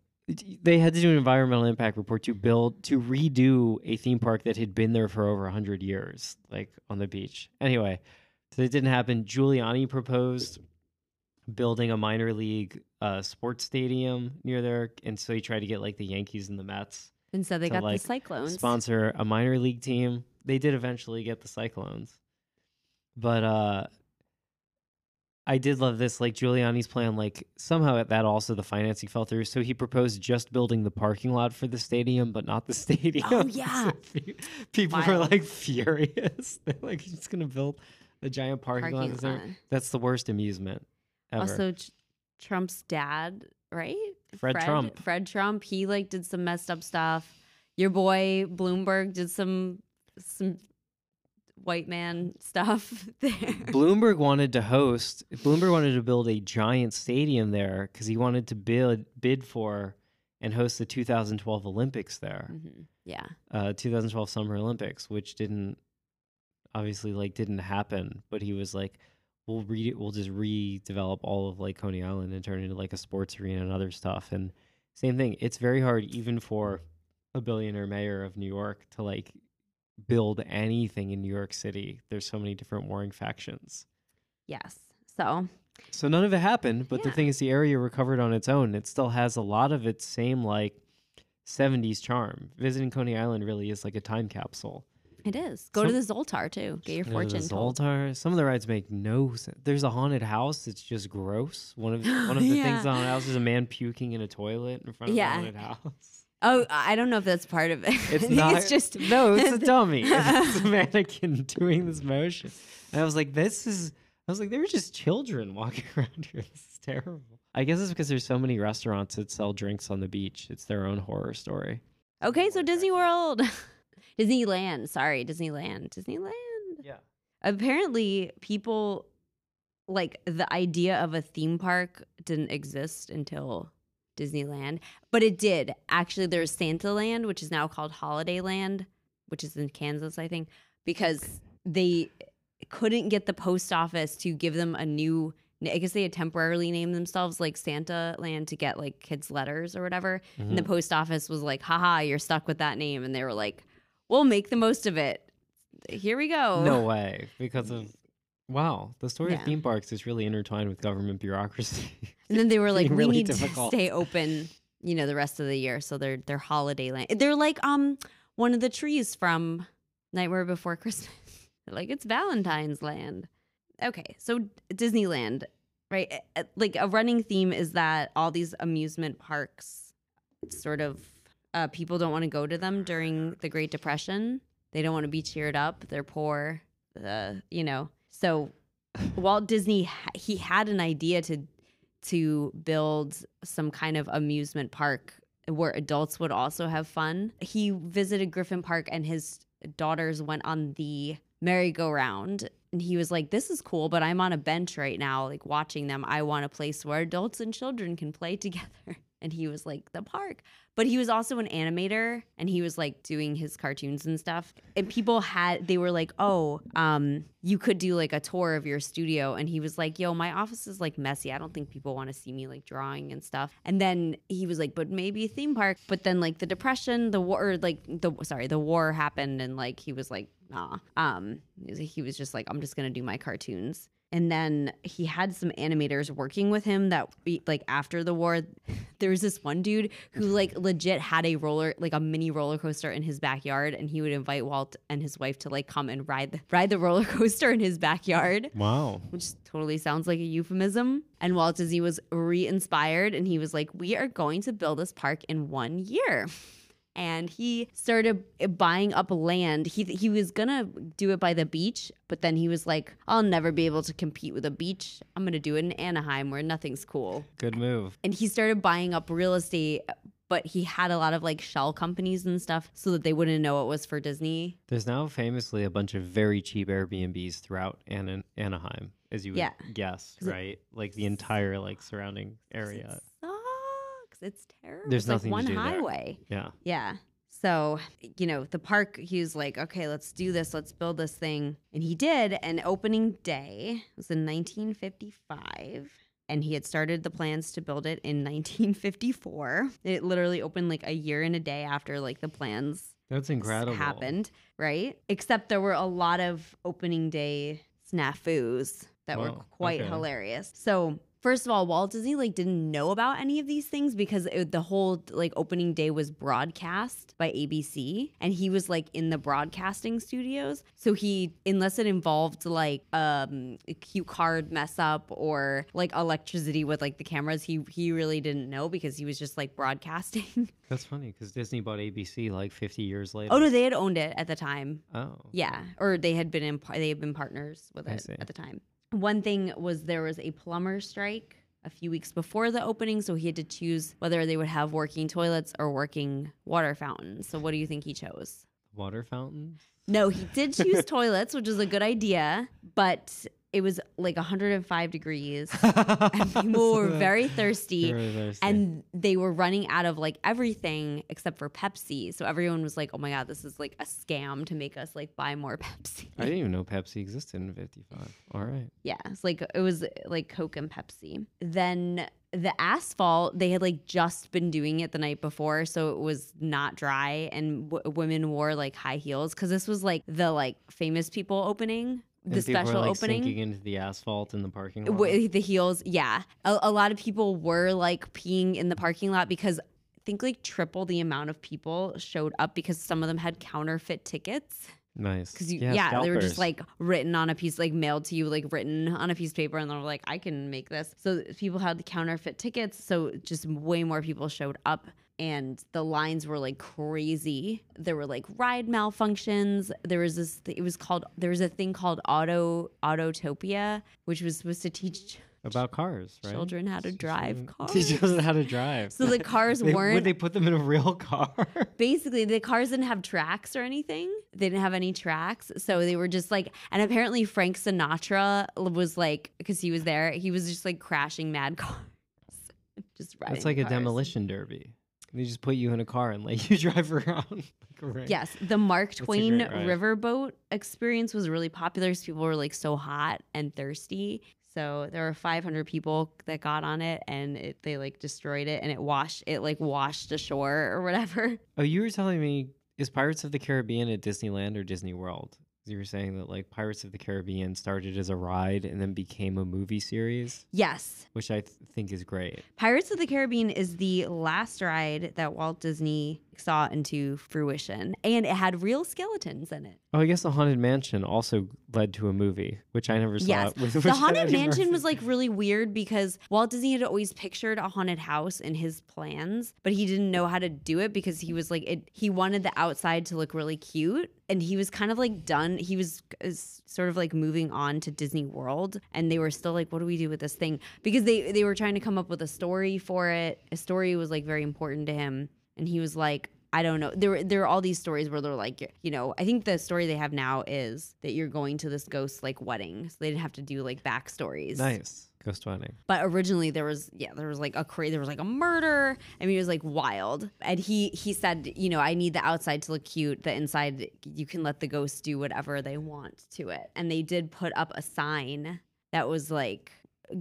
they had to do an environmental impact report to build to redo a theme park that had been there for over 100 years like on the beach anyway so it didn't happen giuliani proposed building a minor league uh, sports stadium near there and so he tried to get like the yankees and the mets and so they to, got like, the Cyclones. sponsor a minor league team. They did eventually get the Cyclones. But uh I did love this like Giuliani's plan like somehow at that also the financing fell through so he proposed just building the parking lot for the stadium but not the oh, stadium. <laughs> Oh, yeah. So people were like furious. <laughs> They're like he's just to build a giant parking, lot. Parking That's lot. That's the worst amusement ever. Also, Tr- Trump's dad, right? Fred Trump. Fred Trump. He like did some messed up stuff. Your boy Bloomberg did some some white man stuff <laughs> there. Bloomberg wanted to host. Bloomberg wanted to build a giant stadium there because he wanted to bid bid for and host the 2012 Olympics there, Mhm. Yeah. uh, 2012 Summer Olympics, which didn't obviously like didn't happen. But he was like, "We'll re we'll just redevelop all of like Coney Island and turn it into like a sports arena and other stuff." And same thing, it's very hard even for a billionaire mayor of New York to like build anything in New York City. There's so many different warring factions. Yes. So So none of it happened, but the thing is the area recovered on its own. It still has a lot of its same like 70s charm. Visiting Coney Island really is like a time capsule. it is. Go to the Zoltar too. Get your to fortune the told. Zoltar. Some of the rides make no sense. There's a haunted house. It's just gross. One of one of <laughs> the Yeah. things on the house is a man puking in a toilet in front of Yeah. the haunted house. Oh, I don't know if that's part of it. It's <laughs> not. It's just no. It's a <laughs> dummy. it's a mannequin <laughs> doing this motion. And I was like, this is. I was like, they were just children walking around here. This is terrible. I guess it's because there's so many restaurants that sell drinks on the beach. It's their own horror story. okay. So Disney World, Disneyland. Sorry, Disneyland. Disneyland. Yeah. apparently people like the idea of a theme park didn't exist until Disneyland, but it did. Actually, there's Santa Land, which is now called Holiday Land, which is in Kansas, I think, because they couldn't get the post office to give them a new I guess they had temporarily named themselves like Santa Land to get like kids' letters or whatever. And the Mhm. post office was like, haha, you're stuck with that name. And they were like, we'll make the most of it. Here we go. No way, because of wow, the story Yeah. of theme parks is really intertwined with government bureaucracy. <laughs> And then they were like, we really need difficult. to stay open, you know, the rest of the year. So they're they're holiday land. They're like um one of the trees from Nightmare Before Christmas. <laughs> Like it's Valentine's Land. Okay, so Disneyland, right? Like a running theme is that all these amusement parks, sort of, uh, people don't want to go to them during the Great Depression. They don't want to be cheered up. They're poor, uh, you know. So Walt Disney, he had an idea to to build some kind of amusement park where adults would also have fun. He visited Griffith Park and his daughters went on the merry-go-round and he was like this is cool but I'm on a bench right now like watching them. I want a place where adults and children can play <laughs> together. And he was like the park. But he was also an animator and he was like doing his cartoons and stuff. And people had they were like, "Oh, um you could do like a tour of your studio." And he was like, "Yo, my office is like messy. I don't think people want to see me like drawing and stuff." And then he was like, "But maybe a theme park." But then like the depression, the war or, like the sorry, the war happened and like he was like, "Nah." Um he was- just like, "I'm just to do my cartoons." And then he had some animators working with him that like after the war, <laughs> there was this one dude who mm-hmm. like legit had a roller like a mini roller coaster in his backyard and he would invite Walt and his wife to like come and ride the ride the roller <laughs> coaster in his backyard. Wow. which totally sounds like a euphemism. And Walt Disney was re-inspired and he was like we are going to build this park in 1 year and he started buying up land. He he was gonna do it by the beach, but then he was like, "I'll never be able to compete with a beach. I'm gonna do it in Anaheim where nothing's cool." Good move. and he started buying up real estate but he had a lot of like shell companies and stuff so that they wouldn't know it was for disney There's now famously a bunch of very cheap Airbnbs throughout An- Anaheim, as you would Yeah. guess, it- right? Like the entire like surrounding area. sucks it's terrible There's it's like nothing to one do there. highway Yeah. yeah so you know the park he was like okay let's do this let's build this thing and he did and opening day was in 1955 and he had started the plans to build it in <laughs> 1954 it literally opened like a year and a day after like the plans That's incredible. happened, right? Except there were a lot of opening day snafus that were quite okay. hilarious. So First of all, Walt Disney like didn't know about any of these things because it, the whole like opening day was broadcast by ABC, and he was like in the broadcasting studios. So he, unless it involved like um, a cue card mess up or like electricity with like the cameras, he he really didn't know because he was just like broadcasting. <laughs> That's funny because Disney bought ABC like 50 years later. oh no, they had owned it at the time. Oh. Yeah, or they had been in they had been partners with I it see. at the time. One thing was there was a plumber strike a few weeks before the opening, so he had to choose whether they would have working toilets or working water fountains. So what do you think he chose? Water fountains? No, he did choose <laughs> toilets, which is a good idea, but it was like 105 degrees <laughs> and people were very thirsty Very thirsty. and they were running out of like everything except for Pepsi. So everyone was like, "Oh my god, this is like a scam to make us like buy more <laughs> Pepsi." I didn't even know Pepsi existed in 55. All right. Yeah, it's like it was like Coke and Pepsi. Then the asphalt, they had like just been doing it the night before, so it was not dry, and w- women wore like high heels because this was like the like famous people opening, the And people were, special like, opening. sinking into the asphalt in the parking lot. With the heels, yeah. A, a lot of people were like peeing in the parking lot because I think like triple the amount of people showed up because some of them had counterfeit tickets. nice. Because you, yeah, they were just like written on a piece, like mailed to you, like written on a piece of paper, and they were like, I can make this. So people had the counterfeit tickets, so just way more people showed up. And the lines were like crazy. There were like ride malfunctions. There was this. It was called. There was a thing called Auto Autopia, which was supposed to teach about cars, right? children how to Teach drive cars. Teach children how to drive. So the cars They- weren't Would they put them in a real car? <laughs> basically the cars didn't have tracks or anything they didn't have any tracks so they were just like and apparently frank sinatra was like because he was there he was just like crashing mad <laughs> cars just riding It's like a demolition derby. They just put you in a car and let <laughs> you drive around. like. Yes, the Mark Twain riverboat experience was really popular because people were like so hot and thirsty. So there were 500 people that got on it, and it, they like destroyed it, and it washed it like washed ashore or whatever. Oh, you were telling me is Pirates of the Caribbean at Disneyland or Disney World? You were saying that like Pirates of the Caribbean started as a ride and then became a movie series, Yes, which I th- think is great. Pirates of the Caribbean is the last ride that Walt Disney saw into fruition, and it had real skeletons in it. Oh, I guess the Haunted Mansion also led to a movie, which I never saw. Yes. <laughs> The Haunted Mansion was like really weird because Walt Disney had always pictured a haunted house in his plans, but he didn't know how to do it because he was like it, he wanted the outside to look really cute and he was kind of like done he was uh, sort of like moving on to Disney World and they were still like what do we do with this thing because they they were trying to come up with a story for it. A story was like very important to him and he was like I don't know. There, were- there are all these stories where they're like, you know, I think the story they have now is that you're going to this ghost like wedding, so they didn't have to do like backstories. nice Ghost Wedding. But originally there was, yeah, there was like a crazy, there was like a murder. I mean, it was like wild. And he he said, you know, I need the outside to look cute. The inside, you can let the ghosts do whatever they want to it. And they did put up a sign that was like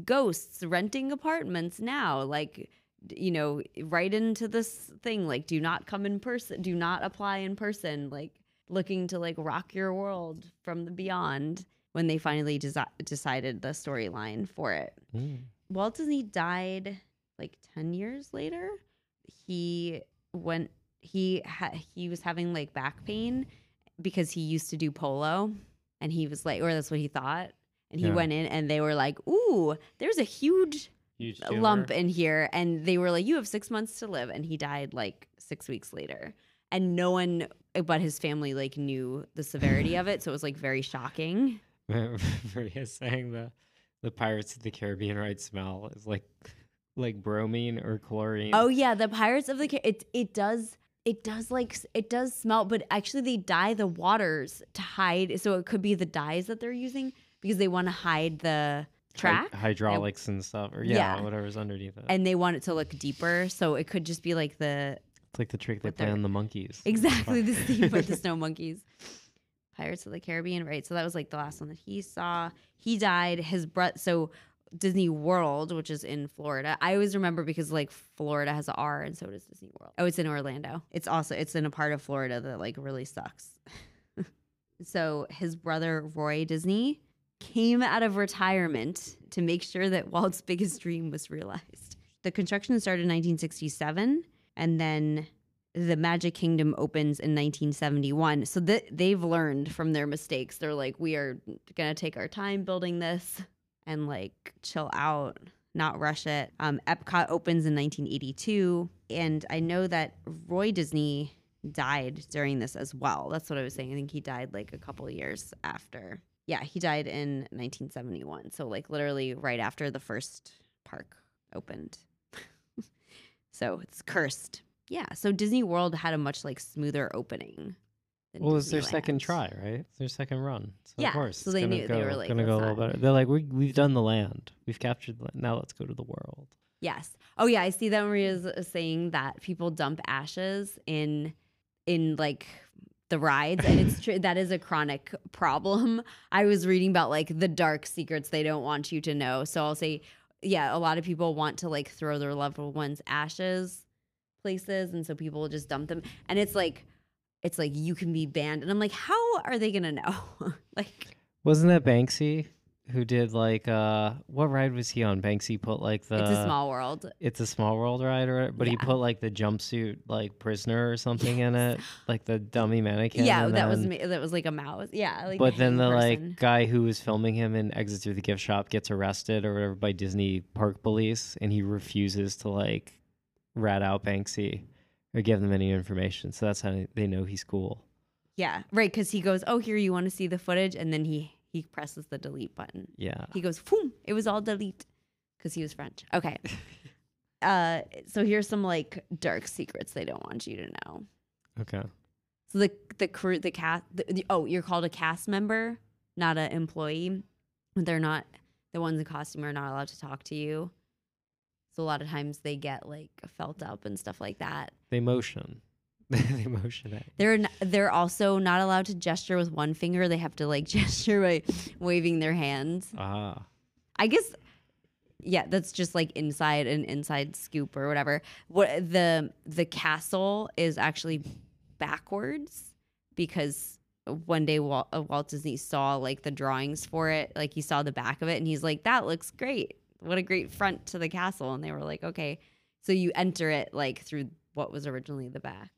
ghosts renting apartments now, like you know, right into this thing like do not come in person, do not apply in person, like looking to like rock your world from the beyond when they finally desi- decided the storyline for it. Mm. Walt Disney died like 10 years later. He went he ha- he was having like back pain because he used to do polo and he was like or that's what he thought. And he Yeah. went in and they were like, "Ooh, there's a huge Huge lump in here and they were like you have 6 months to live and he died like 6 weeks later. And no one but his family like knew the severity of it, so it was like very shocking. <laughs> Maria saying the the Pirates of the Caribbean ride smell is like like bromine or chlorine. Oh yeah, the Pirates of the Ca- it it does it does like it does smell, but actually they dye the waters to hide. So it could be the dyes that they're using because they want to hide the Hy- hydraulics and stuff, or yeah, Yeah. whatever's underneath it. and they want it to look deeper. So it could just be like the it's like the trick they play on the monkeys. exactly the <laughs> same with the snow monkeys. Pirates of the Caribbean, right? So that was like the last one that he saw. He died. His brother. So Disney World, which is in Florida. I always remember because like Florida has a R, and so does Disney World. Oh, it's in Orlando. It's also it's in a part of Florida that like really sucks. <laughs> so his brother Roy Disney came out of retirement to make sure that Walt's biggest dream was realized. The construction started in 1967, and then the Magic Kingdom opens in 1971. So that they've learned from their mistakes. They're like, we are gonna take our time building this and like chill out, not rush it. Um, Epcot opens in 1982, and I know that Roy Disney died during this as well. That's what I was saying. I think he died like a couple years after. Yeah, he died in 1971. So like literally right after the first park opened. <laughs> so it's cursed. Yeah. So Disney World had a much like smoother opening. Well, it's their second try, right? It's their second run. So Yeah, of course, so they knew- go, they were like, gonna go a little better. They're like, we we've done the land, we've captured the land. Now let's go to the world. Yes. Oh yeah, I see that Maria's uh, saying that people dump ashes in in like the rides and it's true that is a chronic problem. I was reading about like the dark secrets they don't want you to know. So I'll say yeah, a lot of people want to like throw their loved ones ashes places and so people will just dump them and it's like it's like you can be banned and I'm like how are they to know? <laughs> like Wasn't that Banksy who did like uh what ride was he on? Banksy put like the it's a small world. It's a small world ride, or but he put like the jumpsuit like prisoner or something in it, like the dummy mannequin. yeah, that was me. That was like a mouse. Yeah, like But then the person. like guy who was filming him in Exit Through the Gift Shop gets arrested or whatever by Disney Park Police, and he refuses to like rat out Banksy or give them any information. So that's how they know he's cool. Yeah, right. Because he goes, "Oh, here, you want to see the footage?" And then he he presses the delete button. Yeah. He goes, "Boom!" It was all delete because he was French. Okay. <laughs> uh, so here's some like dark secrets they don't want you to know. Okay. So the the crew, the cast. The, the- oh, you're called a cast member, not an employee. They're not the ones in costume are not allowed to talk to you. So a lot of times they get like felt up and stuff like that. They motion. <laughs> motion it. They're n- they're also not allowed to gesture with one finger. They have to like <laughs> gesture by waving their hands. Ah. I guess yeah, that's just like inside an inside scoop or whatever. What the the castle is actually backwards because one day Walt, uh, Walt Disney saw like the drawings for it, like he saw the back of it, and he's like, "That looks great! What a great front to the castle!" And they were like, "Okay." So you enter it like through what was originally the back.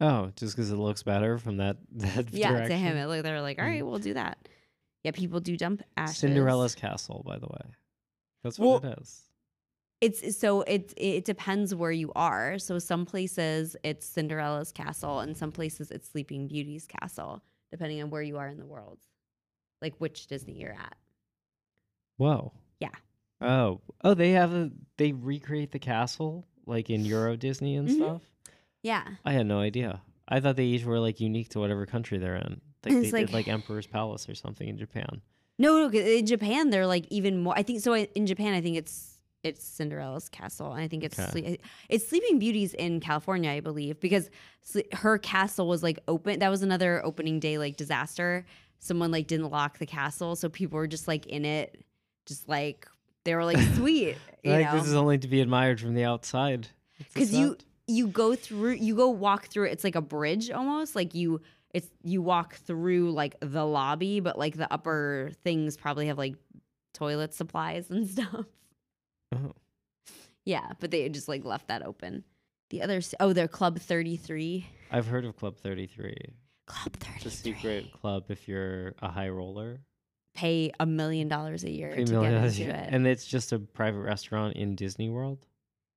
Oh, just because it looks better from that <laughs> that Yeah, direction. to him, it like they were like, "All right, we'll do that." Yeah, people do dump ashes. Cinderella's castle, by the way. That's Well, what it is. It's so it it depends where you are. So some places it's Cinderella's castle, and some places it's Sleeping Beauty's castle, depending on where you are in the world, like which Disney you're at. Whoa. Yeah. Oh. Oh, they have a they recreate the castle like in Euro Disney and Mhm. stuff. Yeah, I had no idea. I thought they each were like unique to whatever country they're in. Like It's they like- did like Emperor's Palace or something in Japan. no, no. 'cause In Japan, they're like even more. I think so. In Japan, I think it's it's Cinderella's castle, and I think it's Okay. Sle- it's Sleeping Beauty's in California, I believe, because Sle- her castle was like open. That was another opening day like disaster. Someone like didn't lock the castle, so people were just like in it, just like they were like <laughs> sweet, you like know. this is only to be admired from the outside. It's a because you set. You go through you go walk through it. it's like a bridge almost like you it's you walk through like the lobby but like the upper things probably have like toilet supplies and <laughs> stuff Oh. yeah but they just like left that open the others oh they're club 33 I've heard of Club 33. club 33 It's a secret club if you're a high roller. pay a million dollars a year Pay to million get into it And it's just a private restaurant in Disney World.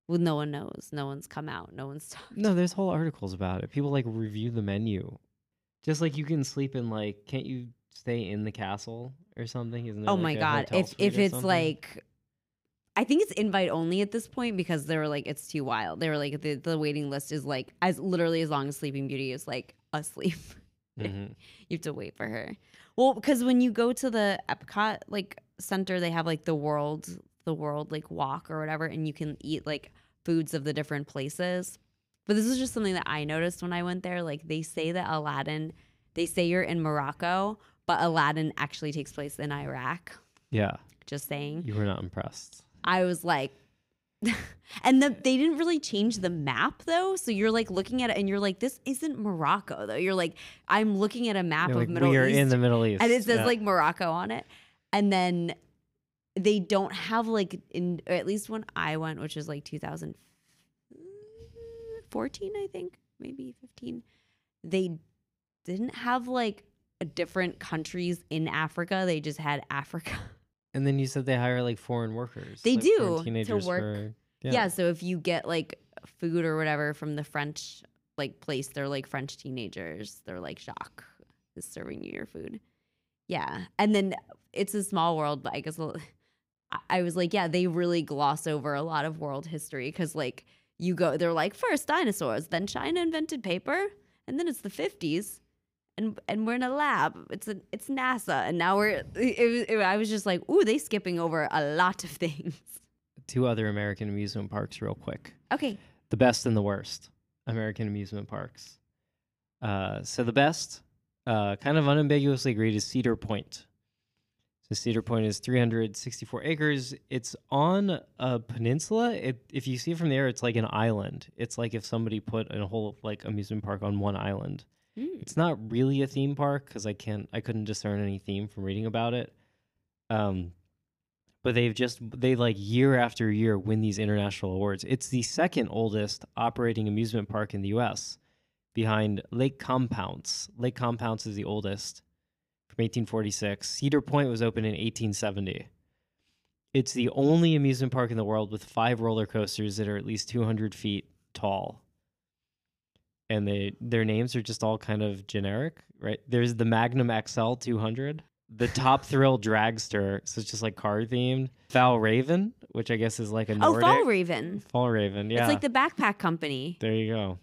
Well no one knows no one's come out no one's <laughs> talked No, there's whole articles about it. People like review the menu. Just like you can sleep in like can't you stay in the castle or something? Isn't Oh like my god! If if it's something? like, I think it's invite only at this point because they were like it's too wild. They were like the the waiting list is like as literally as long as Sleeping Beauty is like asleep. <laughs> Mhm. you have to wait for her. Well, because when you go to the Epcot like center, they have like the world the world like walk or whatever, and you can eat like foods of the different places. But this is just something that I noticed when I went there. Like they say that Aladdin, they say you're in Morocco, but Aladdin actually takes place in Iraq. Yeah, Just saying. you were not impressed. I was like, <laughs> and the, they didn't really change the map though. So you're like looking at it and you're like, this isn't Morocco though. You're like, I'm looking at a map You're of like, Middle we are East in the Middle East. and it says Yeah. like Morocco on it. And then they don't have like in at least when I went, which is like 2014, I think, maybe 15. They didn't have like different countries in Africa. They just had Africa. And then you said they hire like foreign workers. They like, do, to work. for- Yeah. So if you get like food or whatever from the French like place, they're like French teenagers. They're like Jacques is serving you your food. Yeah. And then it's a small world, but I guess I- was like, yeah, they really gloss over a lot of world history because like you go, they're like first dinosaurs, then China invented paper, and then it's the fifties. And, and we're in a lab. It's a, it's NASA, and now we're. It, it, I was just like, ooh, they skipping over a lot of <laughs> things. Two other American amusement parks, real quick. Okay, The best and the worst American amusement parks. Uh, so the best, uh, kind of unambiguously agreed, is Cedar Point. So Cedar Point is 364 acres. It's on a peninsula. It, if you see it from the air, it's like an island. It's like if somebody put a whole like amusement park on one island. Mm. It's not really a theme park because I can't I couldn't discern any theme from reading about it. Um, but they've just they like year after year win these international awards. It's the second oldest operating amusement park in the U.S. behind Lake Compounce. Lake Compounce is the oldest from 1846. Cedar Point was opened in 1870. It's the only amusement park in the world with five roller coasters that are at least 200 feet tall and they their names are just all kind of generic, right? There's the Magnum XL 200, the Top <laughs> Thrill Dragster, so it's just like car themed. Valravn, which I guess is like a Oh, Fall Raven. Fall Raven, yeah. It's like the backpack company. there you go,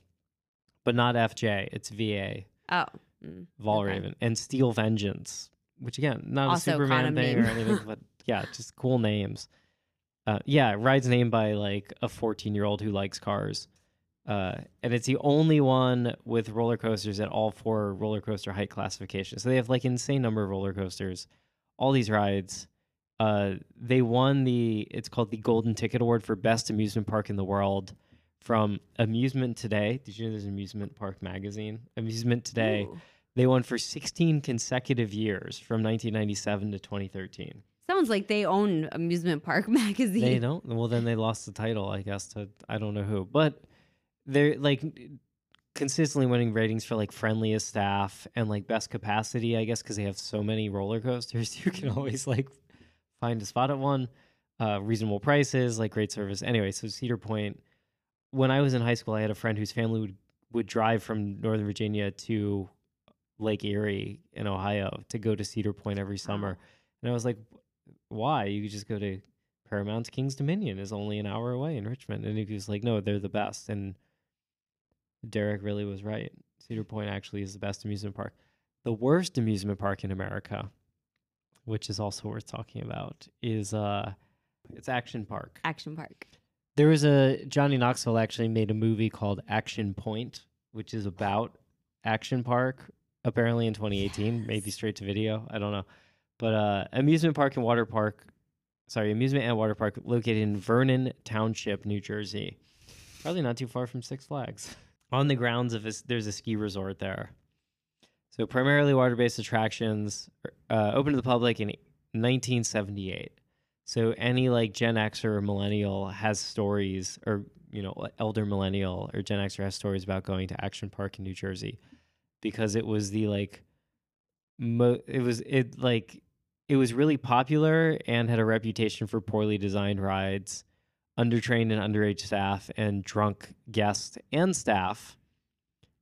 but not FJ. It's VA. Oh. Mm, Vol Okay. And Steel Vengeance, which again, not Also a Superman thing name. or anything, but <laughs> yeah, just cool names. Uh, yeah, ride's named by like a 14 year old who likes cars. Uh, and it's the only one with roller coasters at all four roller coaster height classifications. So they have like insane number of roller coasters, all these rides. Uh, they won the it's called the Golden Ticket Award for best amusement park in the world from Amusement Today. Did you know there's an amusement park magazine? Amusement Today. Ooh. They won for 16 consecutive years from 1997 to 2013. Sounds like they own Amusement Park <laughs> magazine. They don't. Well, then they lost the title, I guess, to I don't know who. But they're like consistently winning ratings for like friendliest staff and like best capacity, I guess, because they have so many roller coasters. <laughs> You can always like find a spot at one. Uh, reasonable prices, like great service. Anyway, so Cedar Point. When I was in high school, I had a friend whose family would would drive from Northern Virginia to Lake Erie in Ohio to go to Cedar Point every summer. And I was like, why? You could just go to Paramount King's Dominion is only an hour away in Richmond. And he was like, no, they're the best. And Derek really was right. Cedar Point actually is the best amusement park. The worst amusement park in America, which is also worth talking about, is uh it's Action Park. Action Park. There was a Johnny Knoxville actually made a movie called Action Point, which is about Action Park. Apparently in 2018, maybe straight to video. I don't know, but uh, amusement park and water park, sorry, amusement and water park located in Vernon Township, New Jersey. Probably not too far from Six Flags. <laughs> On the grounds of this, there's a ski resort there. So primarily water-based attractions, uh, open to the public in 1978. So any like Gen X or millennial has stories, or you know, elder millennial or Gen Xer has stories about going to Action Park in New Jersey, because it was the like, mo- it was it like, it was really popular and had a reputation for poorly designed rides, undertrained and underage staff, and drunk guests and staff,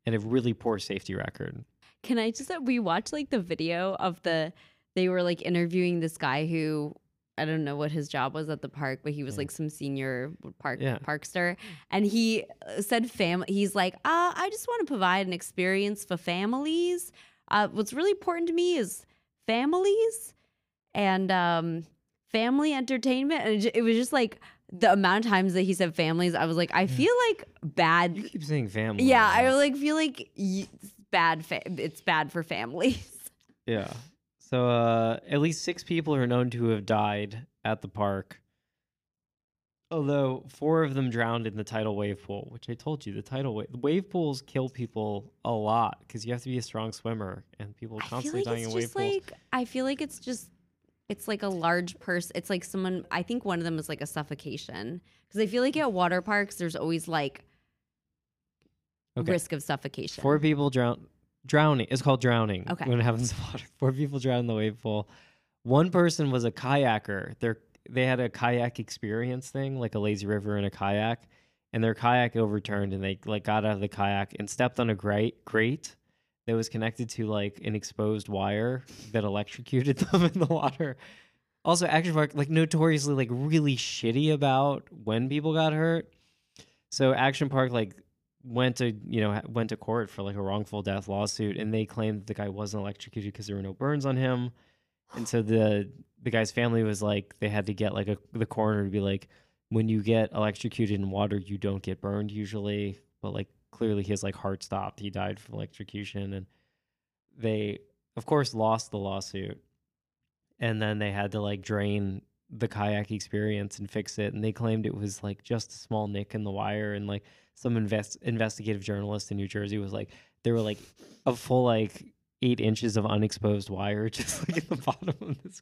and a really poor safety record. Can I just uh, we watched like the video of the they were like interviewing this guy who I don't know what his job was at the park, but he was Yeah. like some senior park Yeah. parkster, and he uh, said family. He's like, uh, I just want to provide an experience for families. Uh, what's really important to me is families and um, family entertainment, and it, was just like the amount of times that he said families. I was like, I feel like bad You keep saying family. yeah, I like feel like bad. Fa- it's bad for families. Yeah. So uh, at least six people are known to have died at the park. Although four of them drowned in the tidal wave pool, which I told you the tidal wave wave pools kill people a lot because you have to be a strong swimmer, and people are constantly like dying in wave just pools. like I feel like it's just it's like a large person. It's like someone. I think one of them is like a suffocation because I feel like at water parks there's always like Okay. risk of suffocation. Four people drown drowning. It's called drowning Okay. when it happens in <laughs> water. Four people drown in the wave pool. One person was a kayaker. They're they had a kayak experience thing, like a lazy river in a kayak, and their kayak overturned and they like got out of the kayak and stepped on a grate grate that was connected to like an exposed wire that electrocuted <laughs> them in the water. Also, Action Park like notoriously like really shitty about when people got hurt. So Action Park like went to you know went to court for like a wrongful death lawsuit, and they claimed the guy wasn't electrocuted because there were no burns on him, and so the the guy's family was like they had to get like a the coroner to be like, when you get electrocuted in water, you don't get burned usually, but like clearly his like heart stopped, he died from electrocution, and they of course lost the lawsuit, and then they had to like drain the kayak experience and fix it and they claimed it was like just a small nick in the wire and like some invest investigative journalist in New Jersey was like there were like a full like eight inches of unexposed wire <laughs> just like at the bottom of this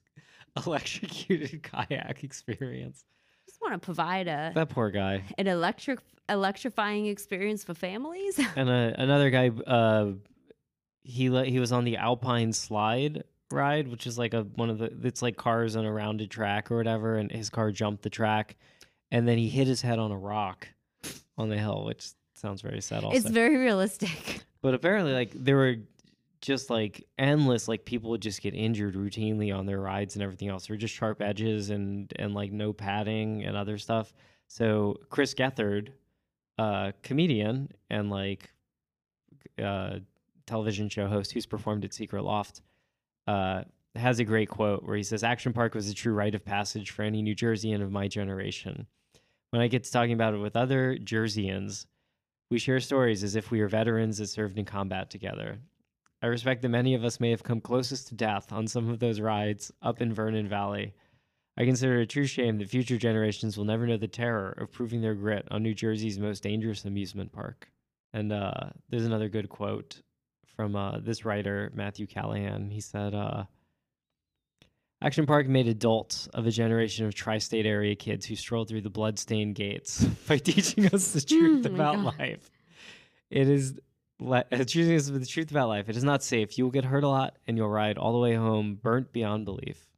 electrocuted <laughs> kayak experience. just want to provide a That poor guy. an electric electrifying experience for families. <laughs> And uh, another guy, uh, he le- he was on the Alpine slide ride, which is like a one of the it's like cars on a rounded track or whatever, and his car jumped the track, and then he hit his head on a rock on the hill, which sounds very sad. Also, it's very realistic. <laughs> but apparently, like there were just like endless like people would just get injured routinely on their rides and everything else. There were just sharp edges and and like no padding and other stuff. So Chris Gethard, uh, comedian and like uh, television show host who's performed at Secret Loft, uh, has a great quote where he says, Action Park was a true rite of passage for any New Jerseyan of my generation. When I get to talking about it with other Jerseyans, we share stories as if we were veterans that served in combat together. I respect that many of us may have come closest to death on some of those rides up in Vernon Valley. I consider it a true shame that future generations will never know the terror of proving their grit on New Jersey's most dangerous amusement park. And uh, there's another good quote from uh, this writer, Matthew Callahan. He said, uh, Action Park made adults of a generation of tri state area kids who strolled through the blood-stained gates <laughs> by teaching us the truth Oh about life. It is le- uh, teaching us the truth about life. It is not safe. You will get hurt a lot, and you'll ride all the way home burnt beyond belief. <laughs>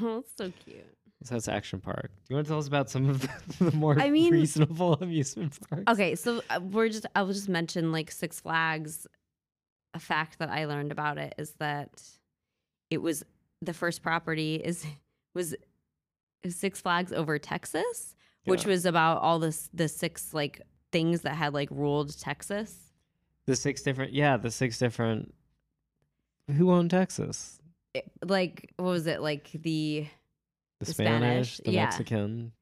Oh, it's so cute. So that's Action Park. Do you want to tell us about some of the, <laughs> the more I mean- reasonable amusement parks? Okay, so uh, we're just I will just mention like Six Flags. A fact that I learned about it is that it was the first property is <laughs> was Six Flags over Texas, which was about all this the six like things that had like ruled Texas. The six different, yeah, the six different. Who owned Texas? It- like what was it like the The, The Spanish, Spanish, the yeah. Mexican,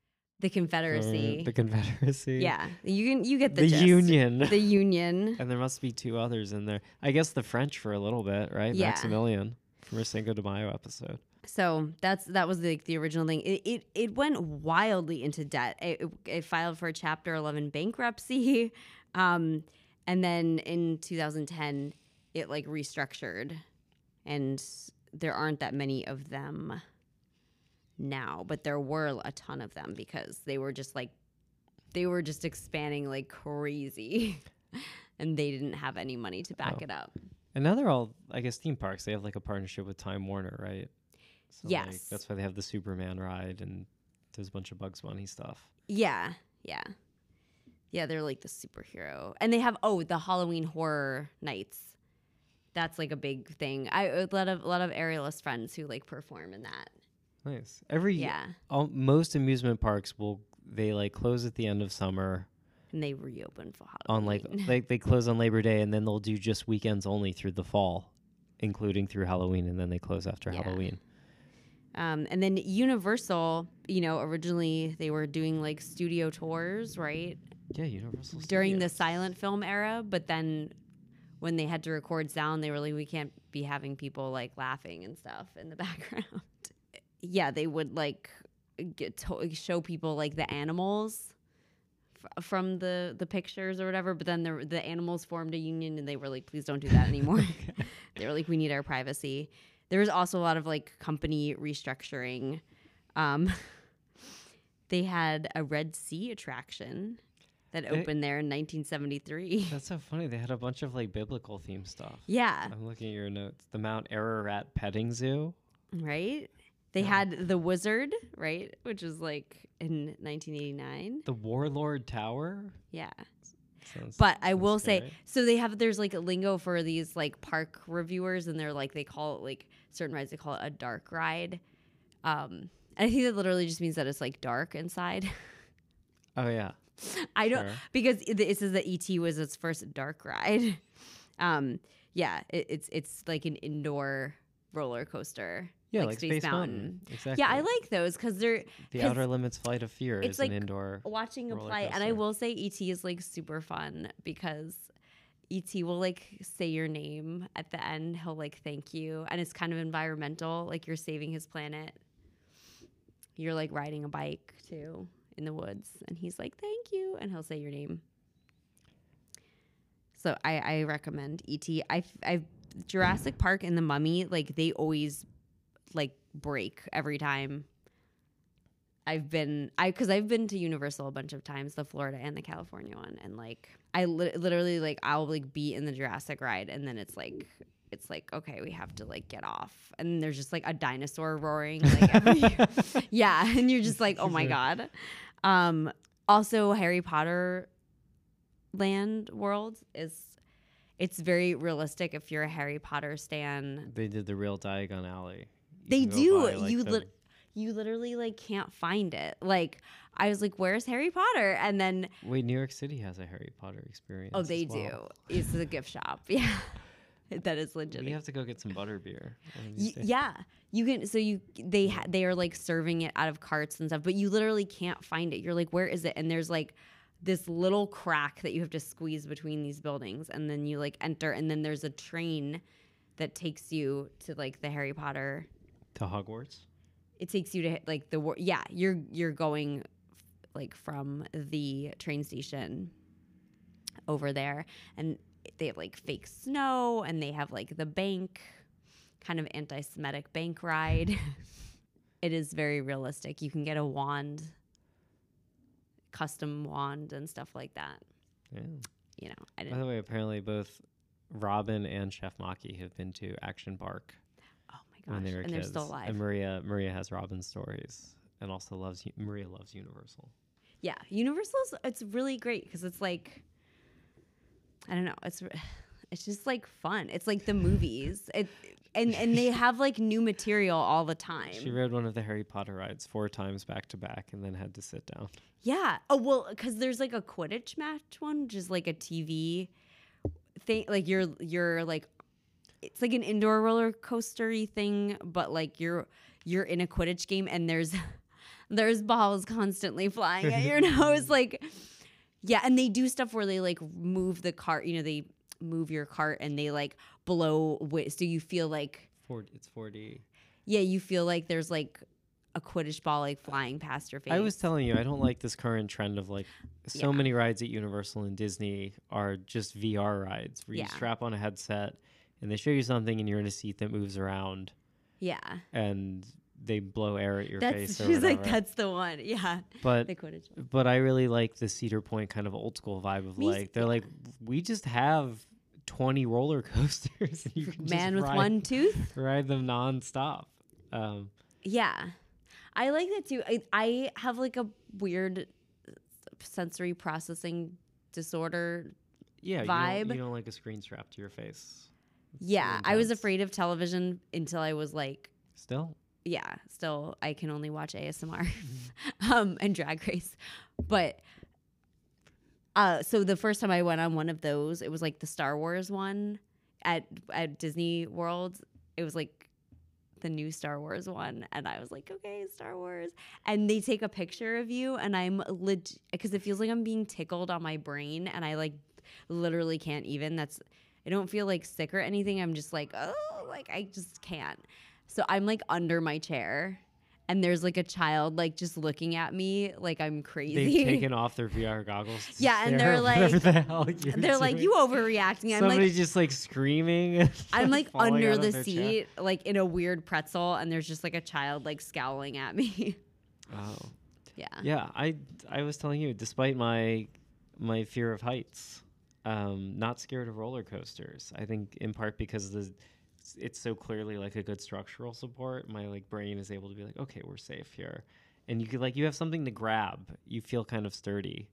the uh, Confederacy? the Confederacy, yeah, you can you get the, the, gist. Union, the Union. <laughs> and there must be two others in there. I guess the French for a little bit, right? Yeah. Maximilian from our Cinco de Mayo episode. So that's that was like the original thing. It, it it went wildly into debt. It, it, it filed for Chapter Eleven bankruptcy, <laughs> um, and then in 2010 it like restructured, and there aren't that many of them now, but there were a ton of them because they were just like they were just expanding like crazy, <laughs> and they didn't have any money to back Oh. it up. And now they're all, I guess, theme parks. They have like a partnership with Time Warner, right? So, like, Yes. that's why they have the Superman ride and there's a bunch of Bugs Bunny stuff. Yeah, yeah, yeah. They're like the superhero, and they have oh the Halloween horror nights. That's like a big thing. I a lot of a lot of aerialist friends who like perform in that. Nice. Every Yeah, all, most amusement parks will they like close at the end of summer and they reopen for Halloween. on Halloween. like they they close on Labor Day and then they'll do just weekends only through the fall, including through Halloween, and then they close after Yeah. Halloween. um, and then Universal, you know, originally they were doing like studio tours, right, Yeah, Universal during the silent film era. But then when they had to record sound, they were like, we can't be having people like laughing and stuff in the <laughs> background. yeah, they would like get to show people like the animals f- from the the pictures or whatever. But then the the animals formed a union, and they were like, please don't do that anymore. <laughs> <laughs> they were like, we need our privacy. There was also a lot of like company restructuring. Um, <laughs> they had a Red Sea attraction that They- opened there in 1973. That's so funny. They had a bunch of like biblical theme stuff. yeah, I'm looking at your notes. The Mount Ararat petting zoo. right. They Yeah. had the Wizard, right, which was like in 1989. The Warlord Tower. Yeah. Sounds- But I sounds will say, so they have there's like a lingo for these like park reviewers, and they're like they call it like certain rides they call it a dark ride. Um, and I think that literally just means that it's like dark inside. <laughs> Oh yeah. I don't Sure. because it, it says that ET was its first dark ride. <laughs> Um, yeah, it, it's it's like an indoor roller coaster. Yeah, like like, Space Space, Mountain. Mountain. Exactly. Yeah, I like those because they're the Outer Limits Flight of Fear it's is like an indoor. watching a play and i will say et is like super fun because et will like say your name at the end he'll like thank you and it's kind of environmental like you're saving his planet you're like riding a bike too in the woods and he's like thank you and he'll say your name so i i recommend et i i jurassic park and the mummy like they always like break every time I've been I because I've been to Universal a bunch of times, the Florida and the California one, and like I li- literally like I'll like be in the Jurassic ride, and then it's like it's like okay, we have to like get off, and there's just like a dinosaur roaring, like <laughs> every, <laughs> yeah, and you're just like oh my god. Um, also, Harry Potter Land World is it's very realistic if you're a Harry Potter stan. They did the real Diagon Alley. You They do. like, you lit- you literally like can't find it. Like I was like, "Where's Harry Potter?" And then Wait, New York City has a Harry Potter experience. oh, they well. do. It's the gift shop. <laughs> Yeah. <laughs> that is legit. You have to go get some butter beer. one of Y- these days. yeah, you can. So you they ha- they are like serving it out of carts and stuff, but you literally can't find it. You're like, where is it? And there's like this little crack that you have to squeeze between these buildings, and then you like enter, and then there's a train that takes you to like the Harry Potter. To Hogwarts. It takes you to like the wor- yeah. You're you're going like from the train station over there, and they have like fake snow, and they have like the bank kind of anti-Semitic bank ride. <laughs> it is very realistic. You can get a wand, custom wand, and stuff like that. Yeah. You know, I By the way, apparently both Robin and Chef Maki have been to Action Park My when they were and kids. they're still alive. And Maria Maria has Robin stories and also loves Maria loves Universal. Yeah, Universal's it's really great because it's like I don't know, it's <sighs> it's just like fun. It's like the movies. It and and they have like new material all the time. She rode one of the Harry Potter rides four times back to back and then had to sit down. Yeah. Oh well, because there's like a Quidditch match one, which is like a TV thing. Like you're you're like it's like an indoor roller coastery thing, but like you're you're in a Quidditch game and there's <laughs> there's balls constantly flying at your <laughs> nose. Like yeah, and they do stuff where they like move the cart. You know, they move your cart and they like blow. Wi- so you feel like Four, it's 4D. yeah, you feel like there's like a Quidditch ball like flying past your face. I was telling you, I don't like this current trend of like so Yeah. many rides at Universal and Disney are just VR rides where you strap on a headset and they show you something and you're in a seat that moves around yeah. and they blow air at your That's face. She's like that's the one. Yeah, But they the Quidditch. but I really like the Cedar Point kind of old school vibe of Me like they're like we just have twenty roller <laughs> coasters. And you can just Man with ride, one tooth. <laughs> ride them nonstop. Um, Yeah, I like that too. I I have like a weird sensory processing disorder. yeah, You, Vibe. don't, you don't like a screen strapped to your face. Yeah, I was afraid of television until I was like, Still, yeah. Still, I can only watch ASMR <laughs> um, and Drag Race, but. Uh, so the first time I went on one of those, it was like the Star Wars one at at Disney World. It was like the new Star Wars one, and I was like, okay, Star Wars. And they take a picture of you, and I'm legit because it feels like I'm being tickled on my brain, and I like literally can't even. That's I don't feel like sick or anything. I'm just like, oh, like I just can't. So I'm like under my chair, and there's like a child like just looking at me like I'm crazy. they've taken <laughs> off their VR goggles. Yeah, and <laughs> they're like- the They're like, you overreacting. I'm Somebody like, just like screaming. <laughs> I'm like under the their chair. seat, like in a weird pretzel, and there's just like a child like scowling at me. Oh. yeah. Yeah, I I was telling you, despite my my fear of heights, um, not scared of roller coasters. I think in part because the it's so clearly like a good structural support. My like brain is able to be like, okay, we're safe here, and you could like you have something to grab. You feel kind of sturdy,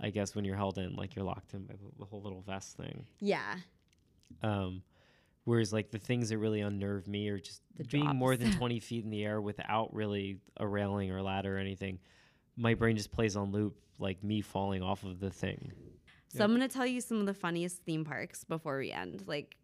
I guess, when you're held in, like you're locked in by the, the whole little vest thing. Yeah. Um, whereas like the things that really unnerve me are just The being more than <laughs> 20 feet in the air without really a railing or ladder or anything. My brain just plays on loop, like me falling off of the thing. So. I'm gonna tell you some of the funniest theme parks before we end. Like,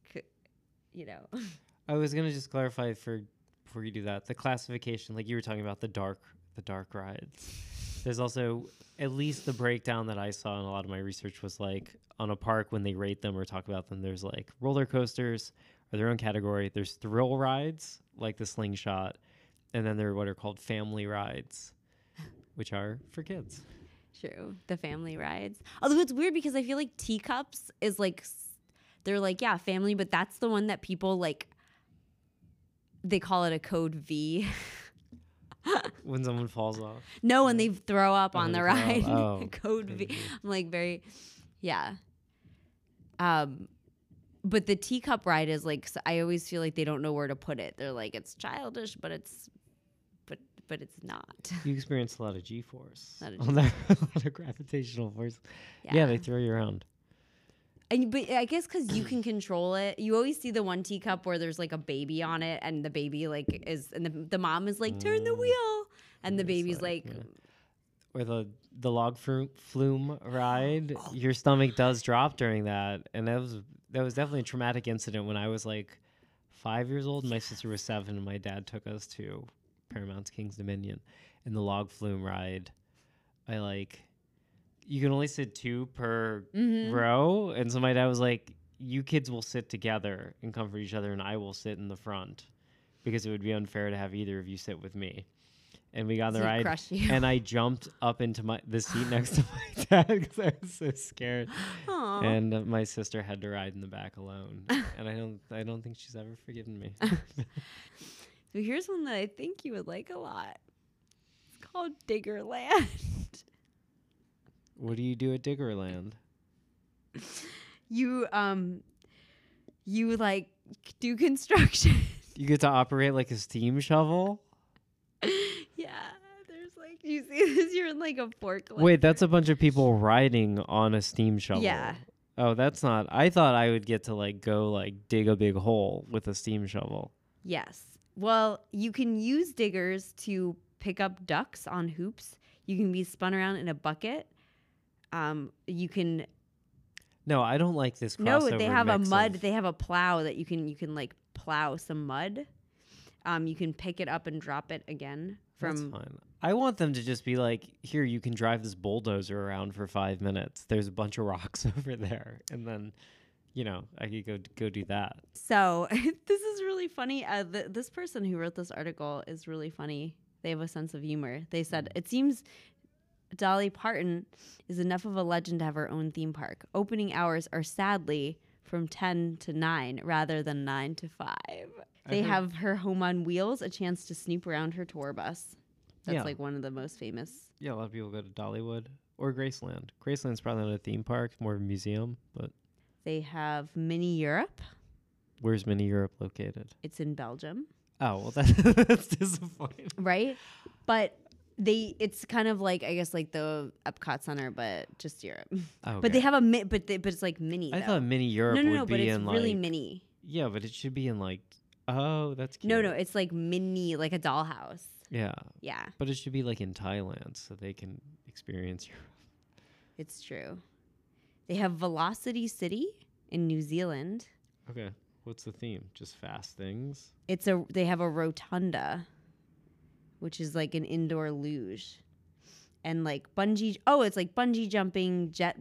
you know, I was gonna just clarify for before you do that the classification, like you were talking about the dark, the dark rides. There's also at least the breakdown that I saw in a lot of my research was like on a park when they rate them or talk about them. There's like roller coasters are their own category. There's thrill rides like the slingshot, and then there are what are called family rides, which are for kids. True. The family rides. Although it's weird because I feel like teacups is like, they're like, yeah, family, but that's the one that people like. They call it a code V. <laughs> When someone falls off, no, when they throw up <laughs> Oh, on the ride. Oh, code V. V. I'm like very, yeah. Um, but the teacup ride is like I always feel like they don't know where to put it. They're like it's childish, but it's, but it's not. <laughs> you experience a lot of G-force, Lot of on that, a lot of <laughs> gravitational force. Yeah. they throw you around. And but I guess because you can control it, you always see the one teacup where there's like a baby on it, and the baby like is, and the, the mom is like, "Turn the Mm. wheel," and the baby's like, like, yeah. Or the the log fru- flume ride, Oh. <gasps> your stomach does drop during that, and that was that was definitely a traumatic incident when I was like five years old. My sister was seven, and my dad took us to Paramount's King's Dominion. In the log flume ride, I like you can only sit two per Mhm. row, and so my dad was like, "You kids will sit together and comfort each other, and I will sit in the front because it would be unfair to have either of you sit with me." And we got on the ride, and I jumped up into my the seat <laughs> next to my dad because I was so scared. Aw. And uh, my sister had to ride in the back alone, <laughs> and I don't I don't think she's ever forgiven me. <laughs> So here's one that I think you would like a lot. It's called Diggerland. what do you do at Diggerland? <laughs> you um you like do construction. <laughs> You get to operate like a steam shovel. <laughs> yeah, there's like you see this you're in like a forklift. Wait, that's a bunch of people riding on a steam shovel. Yeah. Oh, that's not. I thought I would get to like go like dig a big hole with a steam shovel. Yes. Well, you can use diggers to pick up ducks on hoops. You can be spun around in a bucket. Um, you can No, I don't like this. no. They have a mud. of- They have a plow that you can you can like plow some mud. Um, you can pick it up and drop it again That's from. fine. I want them to just be like, here, you can drive this bulldozer around for five minutes. There's a bunch of rocks <laughs> over there, and then, you know, I could go go do that. So <laughs> this is really funny. Uh, th- this person who wrote this article is really funny. They have a sense of humor. They said it seems Dolly Parton is enough of a legend to have her own theme park. Opening hours are sadly from 10 to 9 rather than 9 to 5. They have her home on wheels, a chance to snoop around her tour bus. That's Yeah. like one of the most famous. Yeah, a lot of people go to Dollywood or Graceland. Graceland's probably not a theme park, more of a museum. But They have Mini Europe. where's Mini Europe located? It's in Belgium. Oh well, <laughs> that, that's disappointing. right? But they it's kind of like I guess like the Epcot Center, but just Europe. Oh, But they have a mi- but they, but it's like mini. I though. thought Mini Europe no, no, would no, be but it's in really like mini. yeah, but it should be in like oh that's cute. No, no, it's like mini, like a dollhouse. yeah, Yeah, but it should be like in Thailand so they can experience <laughs> Europe. it's true. They have Velocity City in New Zealand. Okay, what's the theme? Just fast things. It's a they have a rotunda, which is like an indoor luge, and like bungee. Oh, it's like bungee jumping, jet,